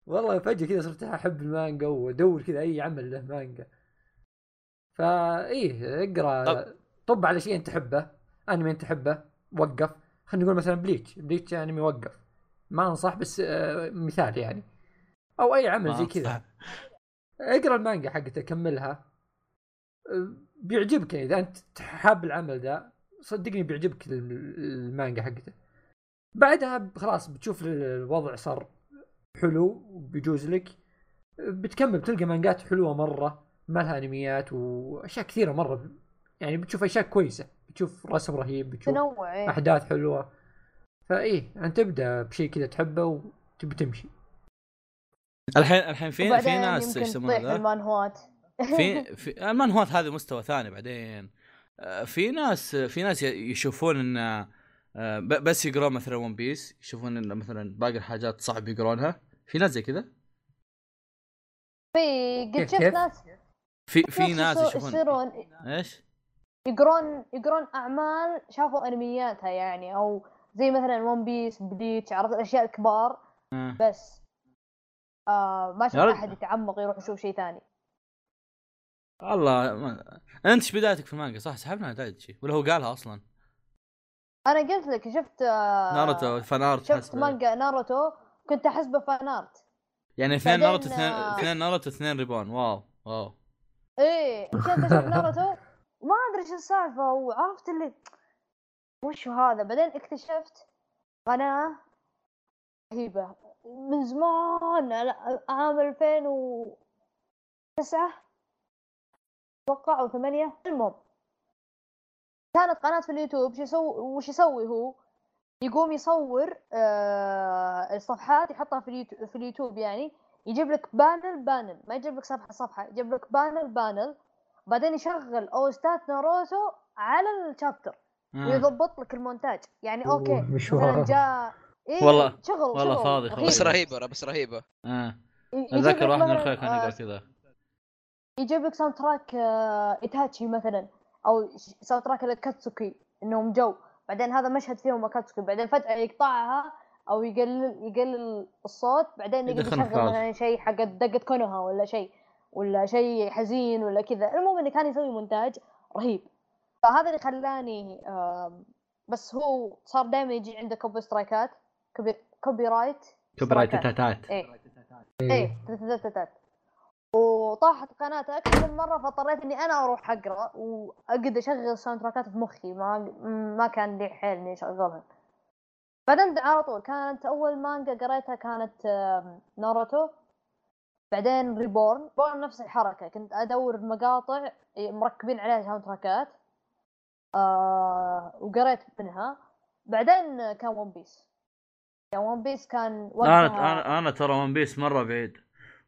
والله فجأة كذا صرت أحب المانجا وأدور كذا أي عمل له مانجا. فايه اقرأ. طب. على شيء أنت تحبه؟ أنمي أنت تحبه؟ وقف. خلينا نقول مثلا بليتش بليتش أنمي وقف. ما أنصح بس آه، مثال يعني. أو أي عمل زي كذا. اقرأ المانجا حقته كملها. بيعجبك يعني إذا أنت حاب العمل ذا صدقني بيعجبك ال- المانجا حقته. بعدها خلاص بتشوف الوضع صار حلو وبيجوز لك. بتكمل بتلقى مانجات حلوة مرة ما لها انميات وأشياء كثيرة مرة. يعني بتشوف أشياء كويسة بتشوف رسم رهيب بتشوف تنوع إيه. أحداث حلوة. فإيه أنت تبدا بشيء كذا تحبه وتبي تمشي. الحين الحين في في ناس يمكن إيش يسمونه تطيح ذا؟ المانهوات في <laughs> في المانهوات هذه مستوى ثاني بعدين آه، في ناس في ناس ي- يشوفون إن آه، ب- بس يقرون مثلا ون بيس يشوفون إن مثلا باقي الحاجات صعب يقرونها في ناس زي كذا في قد شفت؟ ناس في في ناس يشوفون إيش؟ يقرون يقرون أعمال شافوا أنمياتها يعني أو زي مثلا ون بيس بليتش عرفت الاشياء الكبار آه. بس آه ما شفت. أحد يتعمق يروح يشوف شيء ثاني. والله ما... أنت إيش بدايتك في المانجا؟ صح سحبنا دايتشي. ولا هو قالها أصلا؟ أنا قلت لك شفت آه ناروتو fan art شفت حسب. مانجا ناروتو كنت أحسبه fan art. يعني اثنين ناروتو اثنين آه، اثنين ناروتو اثنين ريبورن. واو واو. إيه كنت أشوف ناروتو. ما أدري إيش السالفة وعرفت اللي وش هذا؟ بعدين اكتشفت قناه رهيبة. من زمان عام 2009 أتوقع أو ثمانية المهم كانت قناة في اليوتيوب شو يسوي وش يسوي هو يقوم يصور آه الصفحات يحطها في اليوتيوب, في اليوتيوب يعني يجيب لك panel panel ما يجيب لك صفحة صفحة يجيب لك panel panel بعدين يشغل OST ات ناروتو على ال chapter. ويضبط لك المونتاج يعني أوكي. مثلا جاء إيه والله- شغل والله شغل فاضي رهيب. خلاص. بس رهيبة بس رهيبة آه. يجيب أتذكر واحد من أخوي كان آه، يقرا كذا يجيب لك soundtrack آه، ايتاتشي مثلا أو soundtrack الاكاتسوكي إنهم جو بعدين هذا مشهد فيهم اكاتسوكي بعدين فجأة يقطعها أو يقلل يقلل الصوت بعدين يقدر يشغل. مثلا شيء حق دقة كونوها ولا شيء ولا شيء حزين ولا كذا المهم إنه كان يسوي مونتاج رهيب فهذا اللي خلاني بس هو صار دائما يجي عنده copy strike ات copy, copyright copyright. تاتات إيه إيه تتتتت وطاحت قناته أكثر من مرة فاضطريت إني أنا أروح أقرأ وأقعد أشغل soundtrack ات في مخي. ما ما كان لي حيل إني أشغلها. بعدين على طول كانت أول مانجا قريتها كانت ناروتو. بعدين ريبورن ريبورن نفس الحركة. كنت أدور مقاطع مركبين عليها soundtrack ات آه وقريت منها. بعدين كان ون بيس ون بيس كان وقتها أنا أنا ترى ون بيس مرة بعيد.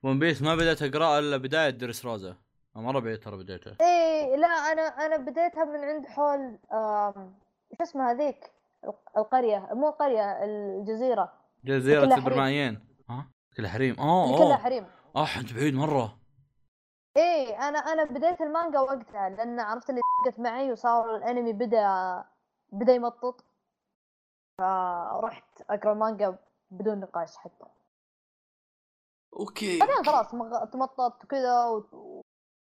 ون بيس ما بديت أقرأه إلا بداية دريس روزا مرة بعيد ترى بديته. إيه لا أنا أنا بديتها من عند حول شو اسمها هذيك؟ الق- القرية مو القرية الجزيرة. جزيرة كلها البرمائيين ها؟ كلها حريم. آه اللي كلها اوه حريم. آه انت بعيد مرة. إيه أنا أنا بديت المانجا وقتها لأن عرفت اللي دقت معي وصار الأنمي بدا بدأ يمطط. فرحت أقرأ المانجا بدون نقاش حتى. أوكي. بعدين خلاص مغ- تمطط وكذا و-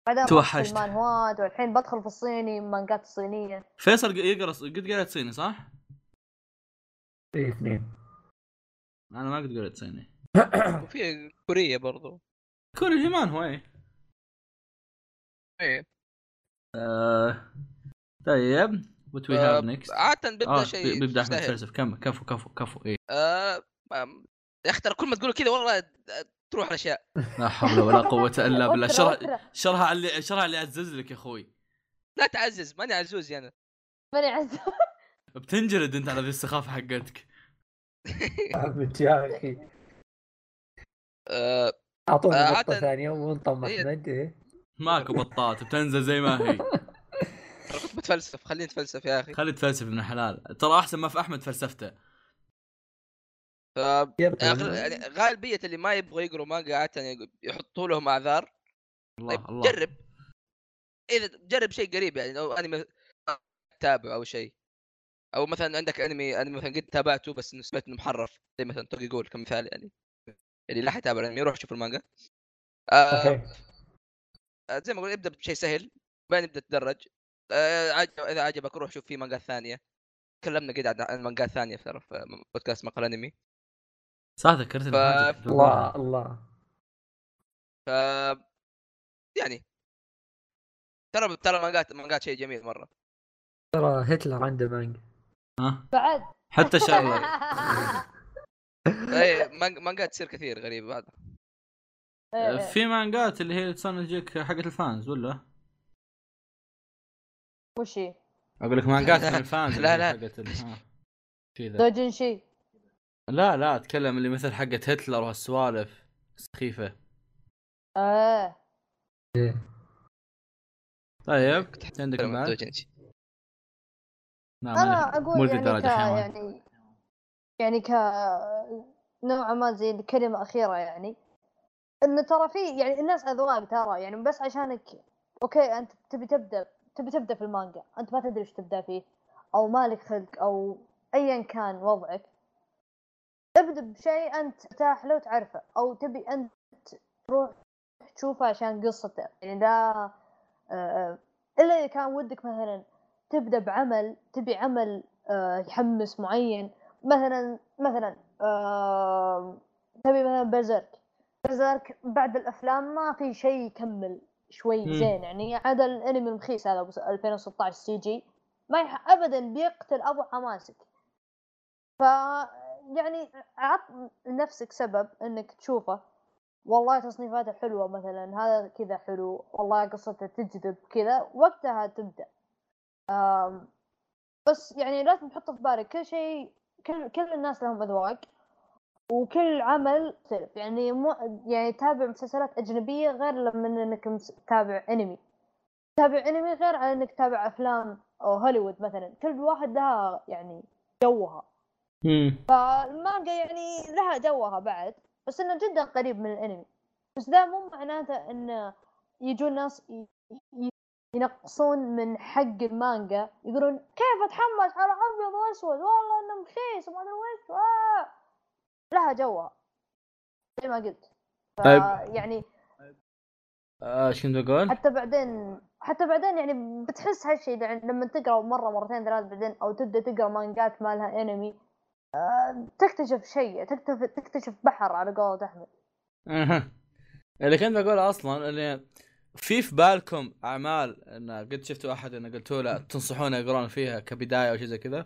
وبعدين توحشت. المانهوات والحين بدخل في الصيني مانجات الصينية فيصل يقرأ قد قريت صيني صح؟ إيه اثنين. أنا ما قد قريت صيني. <coughs> وفي كورية برضو. كوري هيمان هو إيه. إيه. آه... طيب. what we آه، have next عادة بيبدأ آه شيء بي- بيبدأ أحمد. فلسف. كم كفو كفو كفو. إيه. آه يا أخي ترى كل ما تقول كذا والله تروح الأشياء. <laughs> لا حول ولا <laughs> قوة إلا بالله. شرح على اللي شرها اللي يعزز لك يا أخوي. لا تعزز ماني عزوزي أنا ماني عز <laughs> بتنجلد أنت على ذي السخافة حقتك. يا أخي. آه أعطونا آه، نقطة ثانية احمد إيه. ماكو بطاط بتنزل زي ما هي. ترى <laughs> كنت بتفلسف خليني اتفلسف يا أخي. خلي تفلسف ابن الحلال ترى أحسن ما في أحمد فلسفته. ف. يعني غالبية اللي ما يبغوا يقروا مانجا عادة يق- يحطوا لهم اعذار الله طيب الله. جرب. إذا جرب شيء قريب يعني لو أنمي تابع أو شيء. أو مثلا عندك أنمي أنمي مثلا قد تابعته بس سمعت إنه محرف زي مثلا توكي جول كمثال يعني. اللي لا حيتابع الأنمي يروح يشوف المانجا. آه صحيح. آه، زي ما أقول ابدأ بشيء سهل. بعدين ابدأ تدرج. عجب إذا عجبك روح شوف في مانجا ثانية. تكلمنا قد عن- عن مانجا ثانية ترى في بودكاست مقال أنمي. صح ذكرتني ف-. الله الله. ف يعني ترى ترى مانجات مانجات شيء جميل مرة. ترى هتلر عنده مانجا. ها؟ بعد. حتى شغلك <laughs> اي مانج- مانجات تصير كثير غريبة بعد. إيه. في مانجات اللي هي تصنع تجيك حقت ال fans ولا؟ وش هي؟ أقول لك مانجات من الفانز <laughs> لا، لا. حقت. كذا دوجنشي لا لا أتكلم اللي مثل حقت هتلر وهالسوالف سخيفة إيه طيب عندك بعد دوجنشي. نعم أنا أقول مو يعني ك حيوان. يعني يعني ك نوعا ما زي الكلمة أخيرة يعني إنه ترى في يعني الناس أذواق ترى يعني بس عشانك أوكي أنت تبي تبدأ تبي تبدأ في المانجا أنت ما تدري إيش تبدأ فيه أو مالك خلق أو أيا كان وضعك. ابدأ بشيء أنت ترتاح له وتعرفه أو تبي أنت تروح تشوفه عشان قصته. يعني ده آه، إلا إذا كان ودك مثلا تبدأ بعمل تبي عمل آه، يحمس معين. مثلا مثلا آه، تبي مثلا برزيرك برزيرك بعد الأفلام ما في شيء يكمل. شوي. زين يعني عدا الانمي المخيس هذا بس 2016 CG. ما يح... ابدا بيقتل ابو حماسك ف يعني عط لنفسك سبب إنك تشوفه. والله تصنيفاته حلوة مثلا هذا كذا حلو والله قصته تجذب كذا وقتها تبدأ. آم، بس يعني لازم تحط في بالك كل شيء كل كل الناس لهم أذواق. وكل عمل مختلف يعني مو يعني تابع مسلسلات أجنبية غير لما إنك تتابع أنمي. تتابع أنمي غير عن إنك تتابع أفلام أو هوليوود مثلا. كل واحد لها يعني جوها. فالمانجا يعني لها جوها بعد بس إنه جدا قريب من الأنمي. بس ذا مو معناته انه يجون ناس ينقصون من حق المانجا. يقولون كيف أتحمس على أبيض وأسود؟ والله انه مخيس وما أدري وش. آه. لها جوها زي ما قلت طيب. يعني آه، إيش كنت بقول؟ حتى بعدين حتى بعدين يعني بتحس هالشيء لما تقرأ مرة مرتين ثلاث بعدين أو تبدأ تقرأ مانجات مالها انمي آه، تكتشف شيء تكتشف تكتشف بحر على قولة أحمد أها اللي كنت بقوله أصلا اللي في في بالكم أعمال إن قد شفتوا أحد إنه قلتوا له تنصحونه يقرون فيها كبداية أو شيء زي كذا؟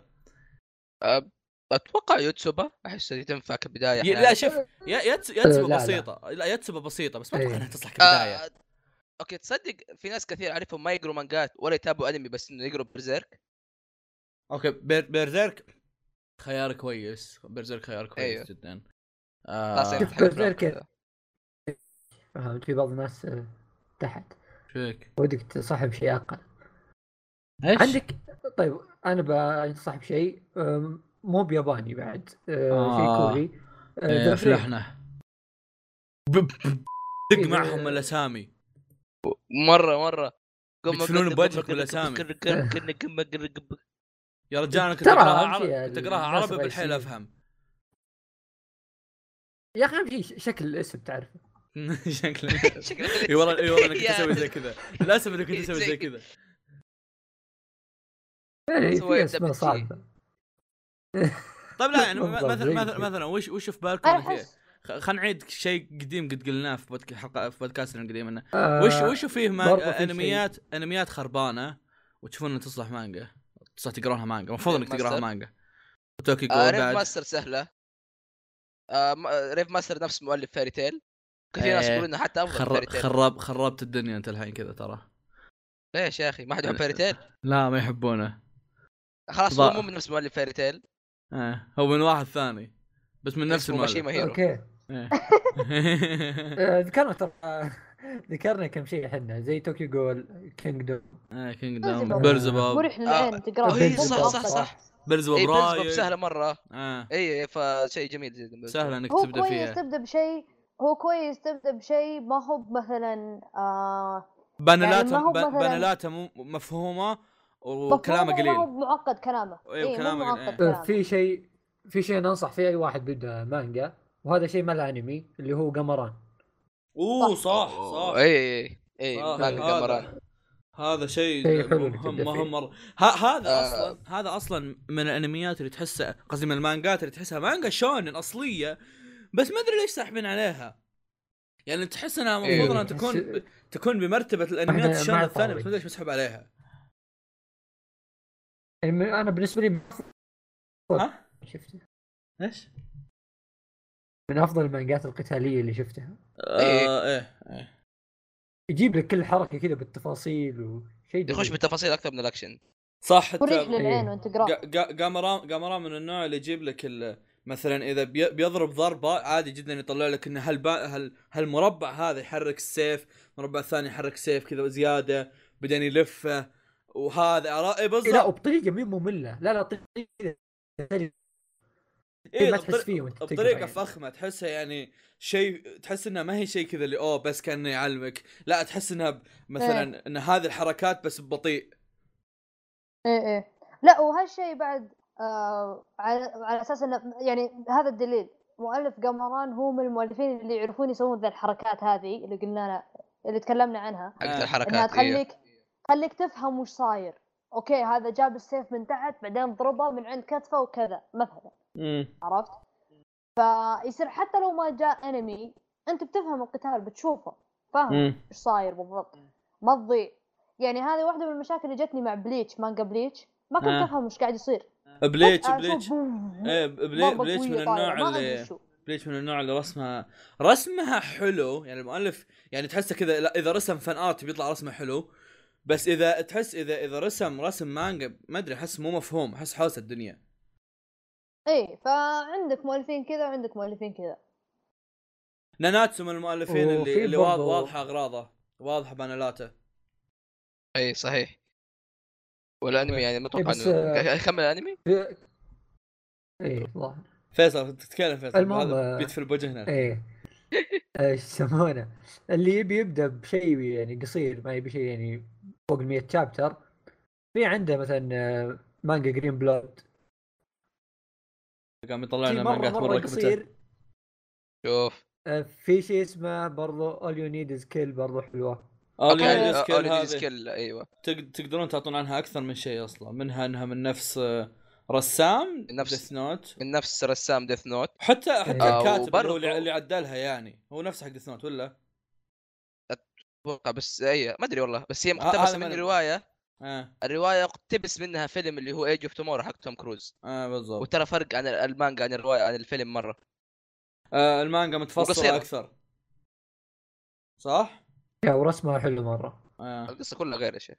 أتوقع يوتسوبا احس تنفع كبداية لا. شوف يا- يتس- يتسبه لا، لا. بسيطة بسيطة بس ما أتوقع إيه. إنها تصلح كبداية آه، okay تصدق في ناس كثير أعرفهم ما يقروا مانجات ولا يتابعوا أنمي بس إنه يقروا برزيرك okay بير بيرزيرك خيار كويس بيرزيرك خيار كويس أيوه. جدا آه برزيرك-. فهمت في بعض الناس آه، تحت فيك ودك تصاحب شيء أقل إيش؟ عندك طيب أنا بنصح بشيء مو بياباني بعد آه، آه. شيء كوري. آه، إيه،. فلحنا دق إيه، معهم آه. الاسامي مرة مرة. قم- بوجهك قم- يا رجال أنا كنت أقرأها عربي كنت أقرأها الناس عربي بالحيل. أفهم. يا أخي اهم شيء شكل الاسم تعرفه. <laughs> شكله شكله- <laughs> إي والله إي والله أنا كنت <laughs> أسوي زي كذا. للاسف اني كنت أسوي زي كذا. يعني سوي في أسماء. صعبة. طيب لا يعني <laughs> مثلا مثلا. مثلا وش وش في بالكم خلينا نعيد شيء قديم قد قلناه في بودك... حلقة في بودكاستنا القديم إنه آه، وش وش فيه ما... شيء. أنميات أنميات خربانة وتشوفون إنها تصلح مانجا تصلح تقراها مانجا المفروض إنك تقراها. مانجا توكيو جول آه، ريف ماستر سهلة آه، ريف ماستر نفس مؤلف فيري تيل كثير ناس إيه. يقولون إنه حتى أفضل من خر... فيري تيل خرب خربت الدنيا أنت الحين كذا ترى ليش يا أخي ما حد يحب فيري تيل لا ما يحبونه خلاص. هو مو من نفس مؤلف فيري تيل آه. هو من واحد ثاني بس من نفس المؤلف هيرو okay إيه. <laughs> <laughs> آه، ذكرنا ترى آه، ذكرنا كم شيء إحنا زي توكيو جول كينجدوم آه كينجدوم بيلزبوب. بيلزبوب مريح للعين إيه، مو صح صح. صح بيلزبوب اي بيلزبوب رايد سهلة مرة آه. اي فشيء جميل جدا سهلة إنك هو تبدأ كويس فيها تبدأ بشيء هو كويس تبدأ بشيء ما هو مثلا آه بانلاتها يعني ما هو ب- مثلاً- بانلاتها مو مفهومه مفهومه وكلامه قليل. معقد كلامه. إيه، إيه، وكلامه مو قليل، معقد إيه. آه، كلامه. في شيء في شيء ننصح فيه أي واحد بيبدا مانجا وهذا شيء ما له أنمي اللي هو قامران أوه صح. صح صح. اي اي اي مانجا هذا- قامران هذا شيء مهم. مهم مرة. هذا آه. أصلا هذا أصلا من الأنميات اللي تحسها قصدي من المانجات اللي تحسها مانجا شونن أصلية بس ما أدري ليش ساحبين عليها. يعني تحس إنها المفروض. إنها تكون تكون بمرتبة الأنميات الشونن الثانية بس. ما أدري ليش مسحوب عليها. يعني من- أنا بالنسبة لي ها؟ شفته إيش؟ من أفضل المانجات القتالية اللي شفتها آه إيه إيه يجيب لك كل حركة كذا بالتفاصيل وشيء يخش. بالتفاصيل أكثر من الأكشن صح للعين إيه. وانت تقراه قا- قا- قامران قامران من النوع اللي يجيب لك ال... مثلا إذا بي- بيضرب ضربة عادي جدا يطلع لك ان هل هل هالمربع هذا يحرك السيف المربع الثاني يحرك سيف كذا زيادة بعدين يلفه وهذا إيه لا بالضبط. وبطريقة مو مملة. لا لا طريقة إيه ما تحس فيه وانت بطريقة يعني. فخمة تحسها يعني شيء تحس انها ما هي شيء كذا اللي أوه بس كأنه يعلمك. لا تحس إنها مثلا إن هذه الحركات بس ببطيء. إيه إيه. لا وهالشيء بعد آه على, على أساس إنه يعني هذا الدليل. مؤلف قمران هو من المؤلفين اللي يعرفون يسوون ذا الحركات هذه اللي قلنا اللي تكلمنا عنها. حقت آه. إنها الحركات إيه. تخليك تفهم وش صاير. okay هذا جاب السيف من تحت بعدين ضربه من عند كتفه وكذا مثلا. عرفت؟ فيصير حتى لو ما جاء انمي أنت بتفهم القتال بتشوفه. فاهم إيش صاير بالضبط. ما تضيع. يعني هذه واحدة من المشاكل اللي جتني مع بليتش مانجا بليتش ما كنت آه. أفهم إيش قاعد يصير. بليتش بليتش إيه بلي- ضربة بليتش من النوع اللي. بليتش من النوع اللي رسمها رسمها حلو. يعني المؤلف يعني تحسه كذا إذا رسم fan art بيطلع رسمه حلو. بس إذا تحس إذا إذا رسم رسم مانجا ما أدري أحس مو مفهوم أحس حوسة الدنيا. إيه فعندك مؤلفين كذا وعندك مؤلفين كذا. ناناتسو من المؤلفين اللي اللي واض- برضو- واضحة أغراضه. واضحة بانالاته إي إيه، صحيح. والأنمي يعني ما أتوقع بس، إنه يكمل الأنمي. ظاهر فيصل تتكلم فيصل. المهم، هذا بيدفل بوجهنا إيه إيش يسمونه؟ اللي يبي يبدأ بشيء يعني قصير ما يبي شيء يعني فوق ال 100 chapter في عنده مثلا آه، مانجا جرين بلود قام يطلع شيء لنا مره مانجات مره كبته قصير. شوف. آه، في شيء اسمه برضو All You Need Is Kill برضو حلوة. All You Need Is Kill سكيل أيوه. تق- تقدرون تعطون عنها أكثر من شيء أصلا. منها إنها من نفس آه، رسام؟ نفس- ديث نوت من نفس رسام ديث نوت حتى حتى آه، الكاتب اللي هو وبرضو- اللي اللي عدلها يعني. هو نفسه حق ديث نوت ولا؟ أتوقع بس أي ما أدري والله بس هي هذا مقتبسه من. رواية. آه. الرواية اقتبس منها فيلم اللي هو Edge of Tomorrow حق توم كروز. آه بالضبط. وترى فرق عن المانجا عن الرواية عن الفيلم مرة. آه المانجا متفصلة وقصيرة. أكثر. صح؟ يا ورسمها حلو مرة. آه. القصة كلها غير يا شيخ.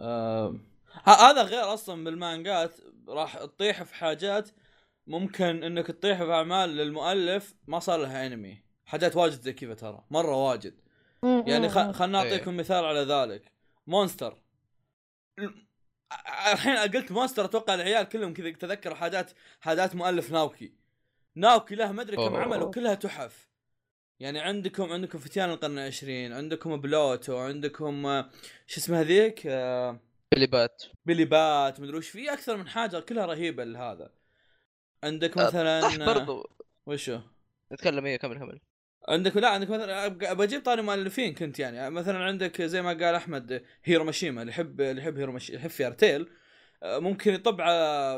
آه. هذا غير أصلا بالمانجات. راح تطيح في حاجات. ممكن إنك تطيح في أعمال للمؤلف ما صار لها انمي حاجات واجد زي كذا ترى مرة واجد. يعني خ... خلنا إيه. نعطيكم مثال على ذلك. مونستر. ال- الحين قلت مونستر أتوقع العيال كلهم كذا تذكروا حاجات حاجات مؤلف ناوكي. ناوكي له ما ادري كم. عمل وكلها تحف. يعني عندكم عندكم فتيان القرن العشرين عندكم بلوتو عندكم آه، شو اسمه هذيك؟ آه، بيلي بات بيلي بات مدري وش في أكثر من حاجة كلها رهيبة لهذا. عندك آه، مثلا صح برضو. وشو؟ نتكلم إيه كمل كمل. عندك لا عندك مثلا بجيب طاري مؤلفين كنت يعني مثلا عندك زي ما قال أحمد هيرو ماشيما اللي يحب اللي يحب هيرو ماشيما يحب فيري تيل آه، ممكن يطب على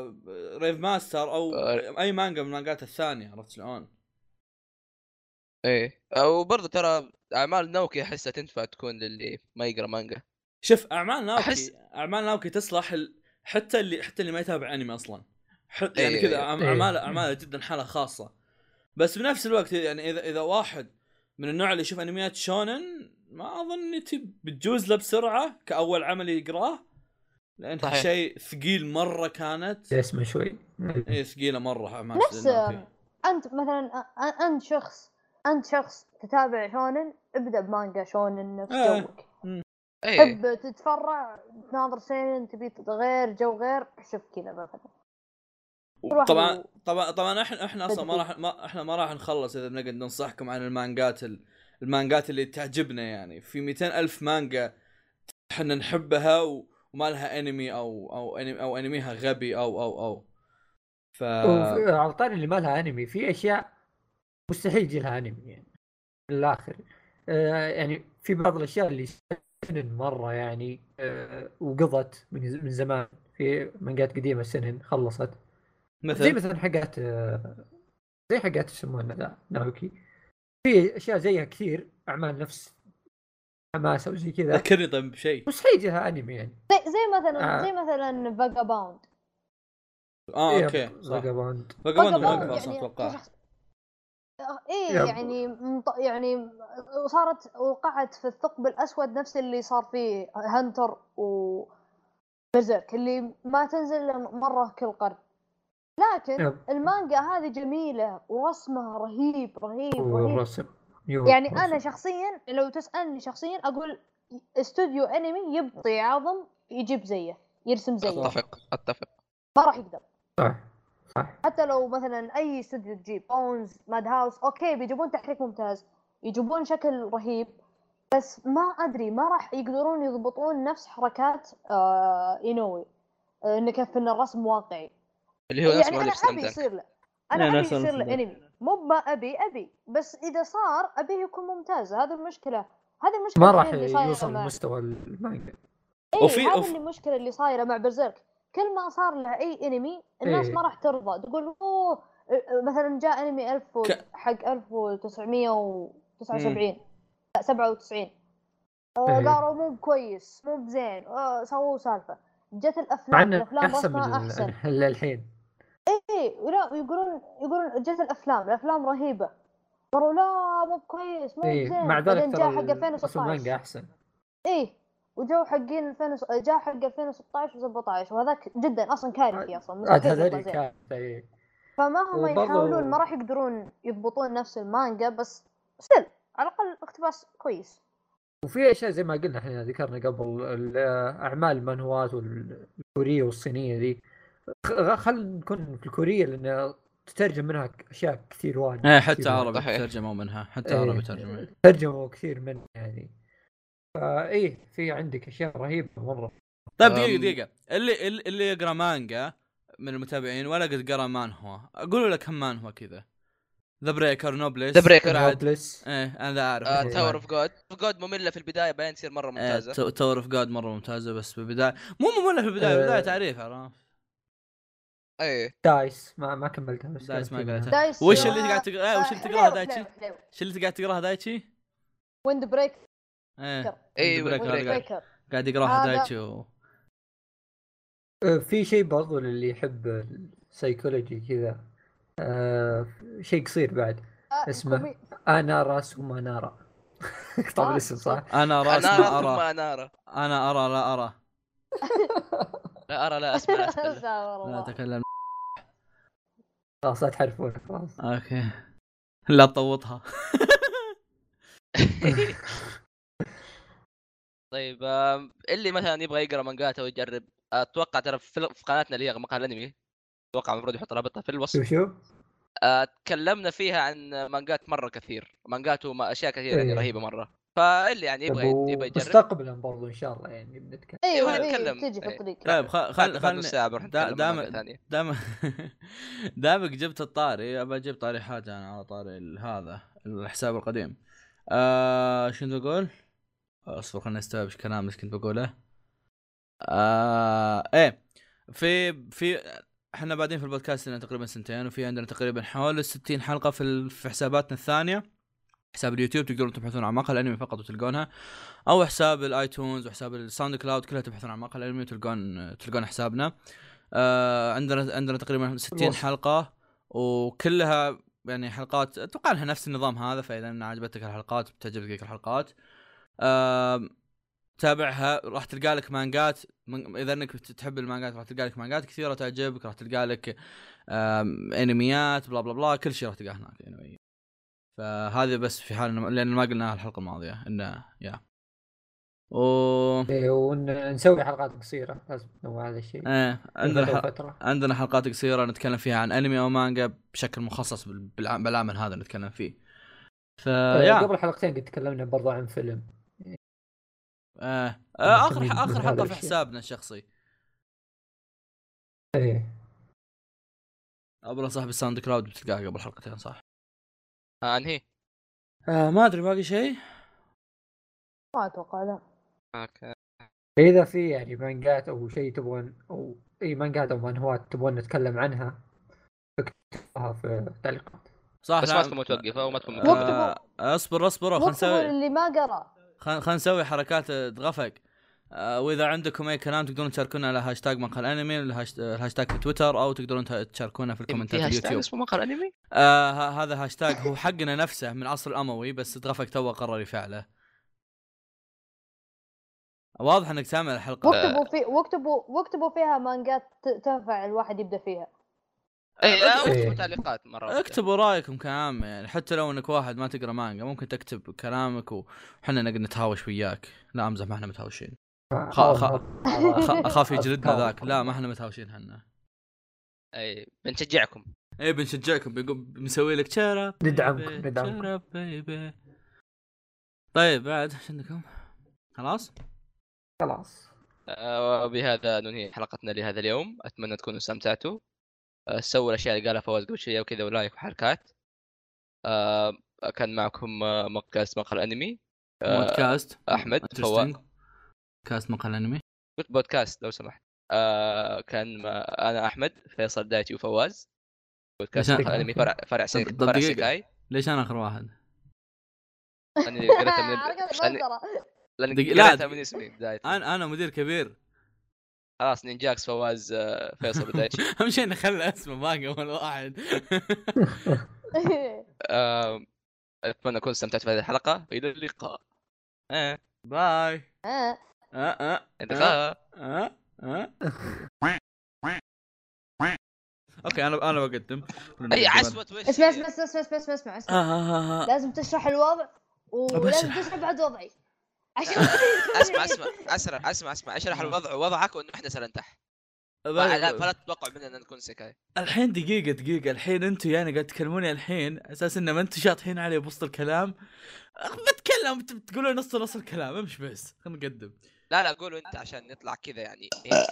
ريف ماستر أو آه. أي مانجا من المانجات الثانية عرفت شلون؟ إيه أو برضو ترى أعمال ناوكي أحسها تنفع تكون للي ما يقرأ مانجا شوف أعمال ناوكي أحس- أعمال ناوكي تصلح ال... حتى اللي حتى اللي ما يتابع أنمي أصلا حتى يعني إيه، كذا إيه. إيه. اعمال أعمال جدا حاله خاصة بس بنفس الوقت يعني اذا إذا واحد من النوع اللي يشوف أنميات شونن ما أظن بتجوز له بسرعة كأول عمل يقراه لأن صحيح. شيء ثقيل مرة كانت اسمه شوي إيه ثقيلة مرة نفس. أنت مثلا أنت شخص أنت شخص تتابع شونن ابدأ بمانجا شونن نفس آه. جوك إيه تحب تتفرع تناظر سينن تبي غير جو غير شوف كذا مثلا طبعا طبعا طبعا إحنا إحنا أصلا ما. راح ما إحنا ما راح نخلص إذا بنقعد ننصحكم عن المانجات ال- المانجات اللي تعجبنا يعني. في 200 ألف مانجا إحنا نحبها و- وما لها انمي أو أو انمي أو انميها غبي أو أو أو. ف على طاري اللي ما لها انمي في أشياء مستحيل يجي لها انمي يعني من الآخر. آه يعني في بعض الأشياء اللي سنن مرة يعني آه وقضت من من زمان. في مانجات قديمة سنن خلصت. زي مثل مثلا حقات آه، زي حقات يسمونها ذا ناوكي. في أشياء زيها كثير أعمال نفس حماسه وزي كذا. ذكرني طيب بشيء. مستحيل يجي لها أنمي يعني. زي زي مثلا آه. زي مثلا فاجا باوند آه أوكي صح. فاجابوند فاقبضنا Vagabond من أصلا أتوقع. إيه يعني مط... يعني وصارت وقعت في الثقب الأسود نفس اللي صار فيه هنتر و بزرك اللي ما تنزل مرة كل قرن. لكن. المانجا هذه جميلة ورسمها رهيب رهيب رهيب. يعني رسم. أنا شخصيا لو تسألني شخصيا أقول استوديو أنمي يبطي عظم يجيب زيه يرسم زيه. أتفق أتفق. ما راح يقدر. صح صح. حتى لو مثلا أي استوديو تجيب بونز ماد هاوس okay بيجيبون تحريك ممتاز يجيبون شكل رهيب بس ما أدري ما راح يقدرون يضبطون نفس حركات آه إينوي آه انه كيف إن الرسم واقعي. اللي هو نفس يعني أنا أبي يصير له أنا أبي يصير له. انمي مو ما أبي أبي. بس إذا صار أبيه يكون ممتاز. هذه المشكلة. هذه المشكلة ما راح الحين اللي صايرة يوصل مع- لمستوى المانجا اي وفي- هذه اللي المشكلة اللي صايرة مع برزيرك. كل ما صار له أي أنمي الناس إيه. ما راح ترضى. تقول أوه مثلا جاء أنمي 1000 و... ك- حق 1979 لا 97 آه، إيه. قالوا مو كويس. مو بزين. آه، سووا سالفة. جت الأفلام. الأفلام أحسن أحسن. ال- إيه ولا يقولون يقولون جت الأفلام الأفلام رهيبة. قالوا لا مو كويس مو إي بزين مع ذلك جاء حق ترى رسم 2016 المانجا أحسن. إيه وجو حقين 2000 جاء حق 2016 و17 وهذاك جدا أصلا كارثي أصلا مستحيل يطلع هذول زين. إيه. فمهما وبرضو- يحاولون ما راح يقدرون يضبطون نفس المانجا بس still على الأقل اقتباس كويس. وفي أشياء زي ما قلنا إحنا ذكرنا قبل ال- أعمال المانهوات والكوريه والصينية ذي. خل نكون في الكورية لأن تترجم منها أشياء كثير واجد إيه حتى. عربي. ترجموا منها حتى إيه، عربي ترجموا ترجموا كثير منها يعني. فايه في عندك أشياء رهيبة مرة. طيب أم. دقيقة. دقيقة اللي اللي- اللي يقرأ مانجا من المتابعين ولا قد قرأ مانهوا اقولوا لك كم مانهوا كذا. The Breaker Noblesse The Breaker. بعد. Noblesse إيه أنا أعرف. إيه. Tower of God God مملة في البداية بعدين تصير مرة ممتازة. Tower of God مرة ممتازة بس في البدايه مو مملة في البداية آه. البدايه تعريف عرفت؟ اي Dice ما ما كملتها بس Dice ما قريتها. وش اللي قاعد تقرا إيه، وش اللي تقراها دايتشي؟ إيش اللي قاعد تقراها دايتشي؟ ويند بريك إيه. اي Wind Breaker Wind هذا Breaker. قاعد- يقرأها دايتشي. و... آه، في شيء برضو للي يحب السيكولوجي كذا. آه شيء قصير بعد. اسمه. أنا راس وما نارا <laughs> طبعا آه، الاسم صح؟ أنا راس ما أرى. أنا أرى لا أرى. <laughs> لا أرى لا أسمع <laughs> لا أتكلم. خلاص لا تحرفون خلاص. أوكي. لا تطوطها. <laughs> طيب اللي مثلا يبغى يقرأ مانجات أو يجرب أتوقع ترى في قناتنا اللي هي مقال الأنمي. أتوقع المفروض يحط رابطها في الوصف. شوف آه، تكلمنا فيها عن مانجات مرة كثير. مانجات واشياء كثيرة يعني إيه. رهيبة مرة. فاللي يعني يبغى طب يبغى يجرب. مستقبلا برضو إن شاء الله يعني بنتكلم أيوه نتكلم. تجي في إيه. الطريق. طيب خل خل ساعة عن دام- دام <laughs> دامك جبت الطاري أبى أجيب طاري حاجة أنا على طاري ال- هذا الحساب القديم. آه كنت بقول؟ أصبر خليني أستوعب إيش كلام إيش كنت بقوله. آه إيه في في إحنا بعدين في البودكاست لنا تقريبا سنتين وفي عندنا تقريبا حوالي 60 حلقة في في حساباتنا الثانية. حساب اليوتيوب تقدرون تبحثون عن مقهى الأنمي فقط وتلقونها أو حساب ال iTunes وحساب ال SoundCloud كلها تبحثون عن مقهى الأنمي وتلقون تلقون حسابنا آه عندنا عندنا تقريبا 60 الوصف. حلقة وكلها يعني حلقات أتوقع انها نفس النظام هذا فإذا عجبتك الحلقات بتعجبك الحلقات آه تابعها راح تلقى لك مانجات من إذا إنك تحب المانجات راح تلقى لك مانجات كثيرة تعجبك راح تلقى لك آم، أنميات بلا بلا بلا كل شيء راح تلقاه هناك anyway. فهذه بس في حال لأن ما قلناها الحلقة الماضية إنه يا. و إيه ونسوي حلقات قصيرة لازم ننوع هذا الشيء. إيه عندنا فترة. حل... عندنا حلقات قصيرة نتكلم فيها عن أنمي أو مانجا بشكل مخصص بال- بالع- بالعمل هذا نتكلم فيه. ف يا. قبل حلقتين قد تكلمنا برضو عن فيلم. آه. آه آخر آخر حلقة في. حسابنا الشخصي. إيه. ابو صاحب ال SoundCloud بتلقاه قبل حلقتين صح؟ آه، أنهي؟ آه ما أدري باقي شيء؟ ما أتوقع لا. okay. إذا في يعني مانجات أو شيء تبغون أو أي مانجات أو مانهوات تبغون نتكلم عنها اكتبوها في التعليقات صح بس لا- ما تكون متوقفه وما تكون آه، متوقفه واكتبوا. اصبر اصبر خلينا نسوي اللي ما قرأ. خلينا نسوي حركات غفق آه وإذا عندكم أي كلام تقدرون تشاركونا على هاشتاج مقهى الأنمي الهاش- الهاشتاج في تويتر أو تقدرون تشاركونا في الكومنتات في اليوتيوب. اسمه مقهى الأنمي؟ آه هذا هاشتاج هو حقنا نفسه من العصر الأموي بس غفق تو قرر يفعله. واضح إنك سامع الحلقة. واكتبوا في واكتبوا واكتبوا فيها مانجات ت- تنفع الواحد يبدأ فيها. اي اكتب- اكتبوا. تعليقات مرة واحدة. اكتبوا رأيكم كعامة يعني حتى لو إنك واحد ما تقرأ مانجا ممكن تكتب كلامك وحنا نقدر نتهاوش وياك. لا أمزح ما إحنا متهاوشين. اخاف يجلدنا <laughs> ذاك. لا ما إحنا متهاوشين حنا أي بنشجعكم. إيه بنشجعكم. بنسوي لك شرب ندعمكم، ندعمكم. شرب بيبي. طيب بعد إيش عندكم؟ خلاص؟ خلاص. آه، وبهذا ننهي حلقتنا لهذا اليوم. أتمنى تكونوا استمتعتوا. آه، سووا الأشياء اللي قالها فواز قبل شوية وكذا ولايك وحركات. آه، كان معكم آه، مقاس مقهى الانمي آه، بودكاست أحمد فواز. كاست مقال انمي قلت بودكاست لو سمحت. آه، كان ما- أنا أحمد فيصل دايتي وفواز. بودكاست مقهى الأنمي فرع فرع سيك فرع. سيكاي ليش أنا أخر واحد؟ لاني قريتها من <laughs> لاني قريتها. من اسمي بداية أنا أنا مدير كبير. خلاص نينجاكس فواز آه، فيصل ودايتشي <laughs> أهم شيء نخلي اسمه باقي ولا واحد. <laughs> أتمنى تكونوا استمتعتوا بهذه الحلقة. والى اللقاء. باي آه اللقاء آه آه <laughs> أوكي أنا أنا بقدم. أي عسوة وش؟ اسمع اسمع اسمع اسمع اسمع اسمع اسمع, آه اسمع. آه آه. لازم تشرح الوضع ولازم. تشرح بعد وضعي. عشان <laughs> أسمع أسمع أسرع أسمع أسمع. أشرح الوضع وضعك وإنه إحنا سلنتح فلا فلا تتوقع مننا نكون سكاي الحين دقيقة دقيقة. الحين أنتم يعني قاعد تكلموني الحين أساس إن ما أنتم شاطحين علي بوسط الكلام. بتكلم بت- بتقولون نص نص الكلام. امش بس؟ خلينا نقدم. لا لا قولوا أنت عشان نطلع كذا يعني إيه؟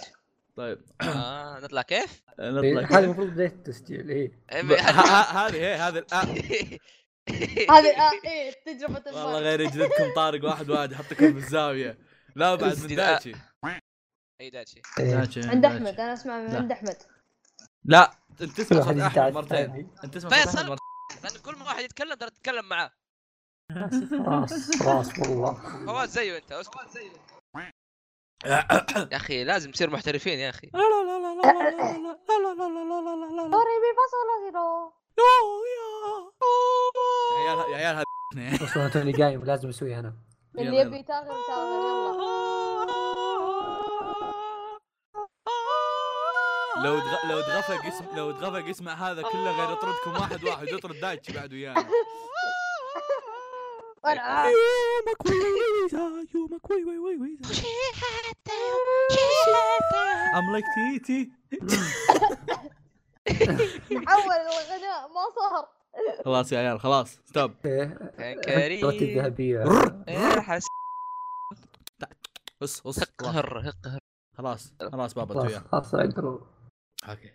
طيب آه نطلع كيف؟ نطلع إيه، هذا كذا. المفروض بدايه التسجيل إيه ب- ه- ه- هذه هي هذه <laughs> هذه آه إيه تجربة والله غير يجلدكم طارق واحد واحد يحطكم في الزاوية لا بعد من. دايتشي اي داتشي إيه. دايتشي، عند. أحمد أنا أسمع من. عند أحمد لا أنت كل تسمع واحد صوت احمد مرتين. أنت تسمع صوت فيصل. أحمد مرتين لأن كل ما واحد يتكلم ترى تتكلم معاه خلاص خلاص والله فواز زيه أنت أسكت يا أخي لازم تصير محترفين يا أخي لا لا لا لا لا لا لا لا لا لا لا لا يا عيال يا عيال هذا أصلا توني قايم لازم اسويها أنا اللي يبي تاخر تاخر يلا لو دغ... لو دغفق اسم لو دغفق اسمع هذا كله غير يطردكم واحد واحد يطرد دايتشي بعد ويانا وأنا يومك وي وي وي يومك وي وي وي وي ام لايك تيتي. حول الغناء ما صار. خلاص يا عيال خلاص ستوب كان الوقت كريم. الذهبيه يا حس. بص بص خلاص قهر قهر خلاص خلاص بابا وياه خلاص اقرا أوكي.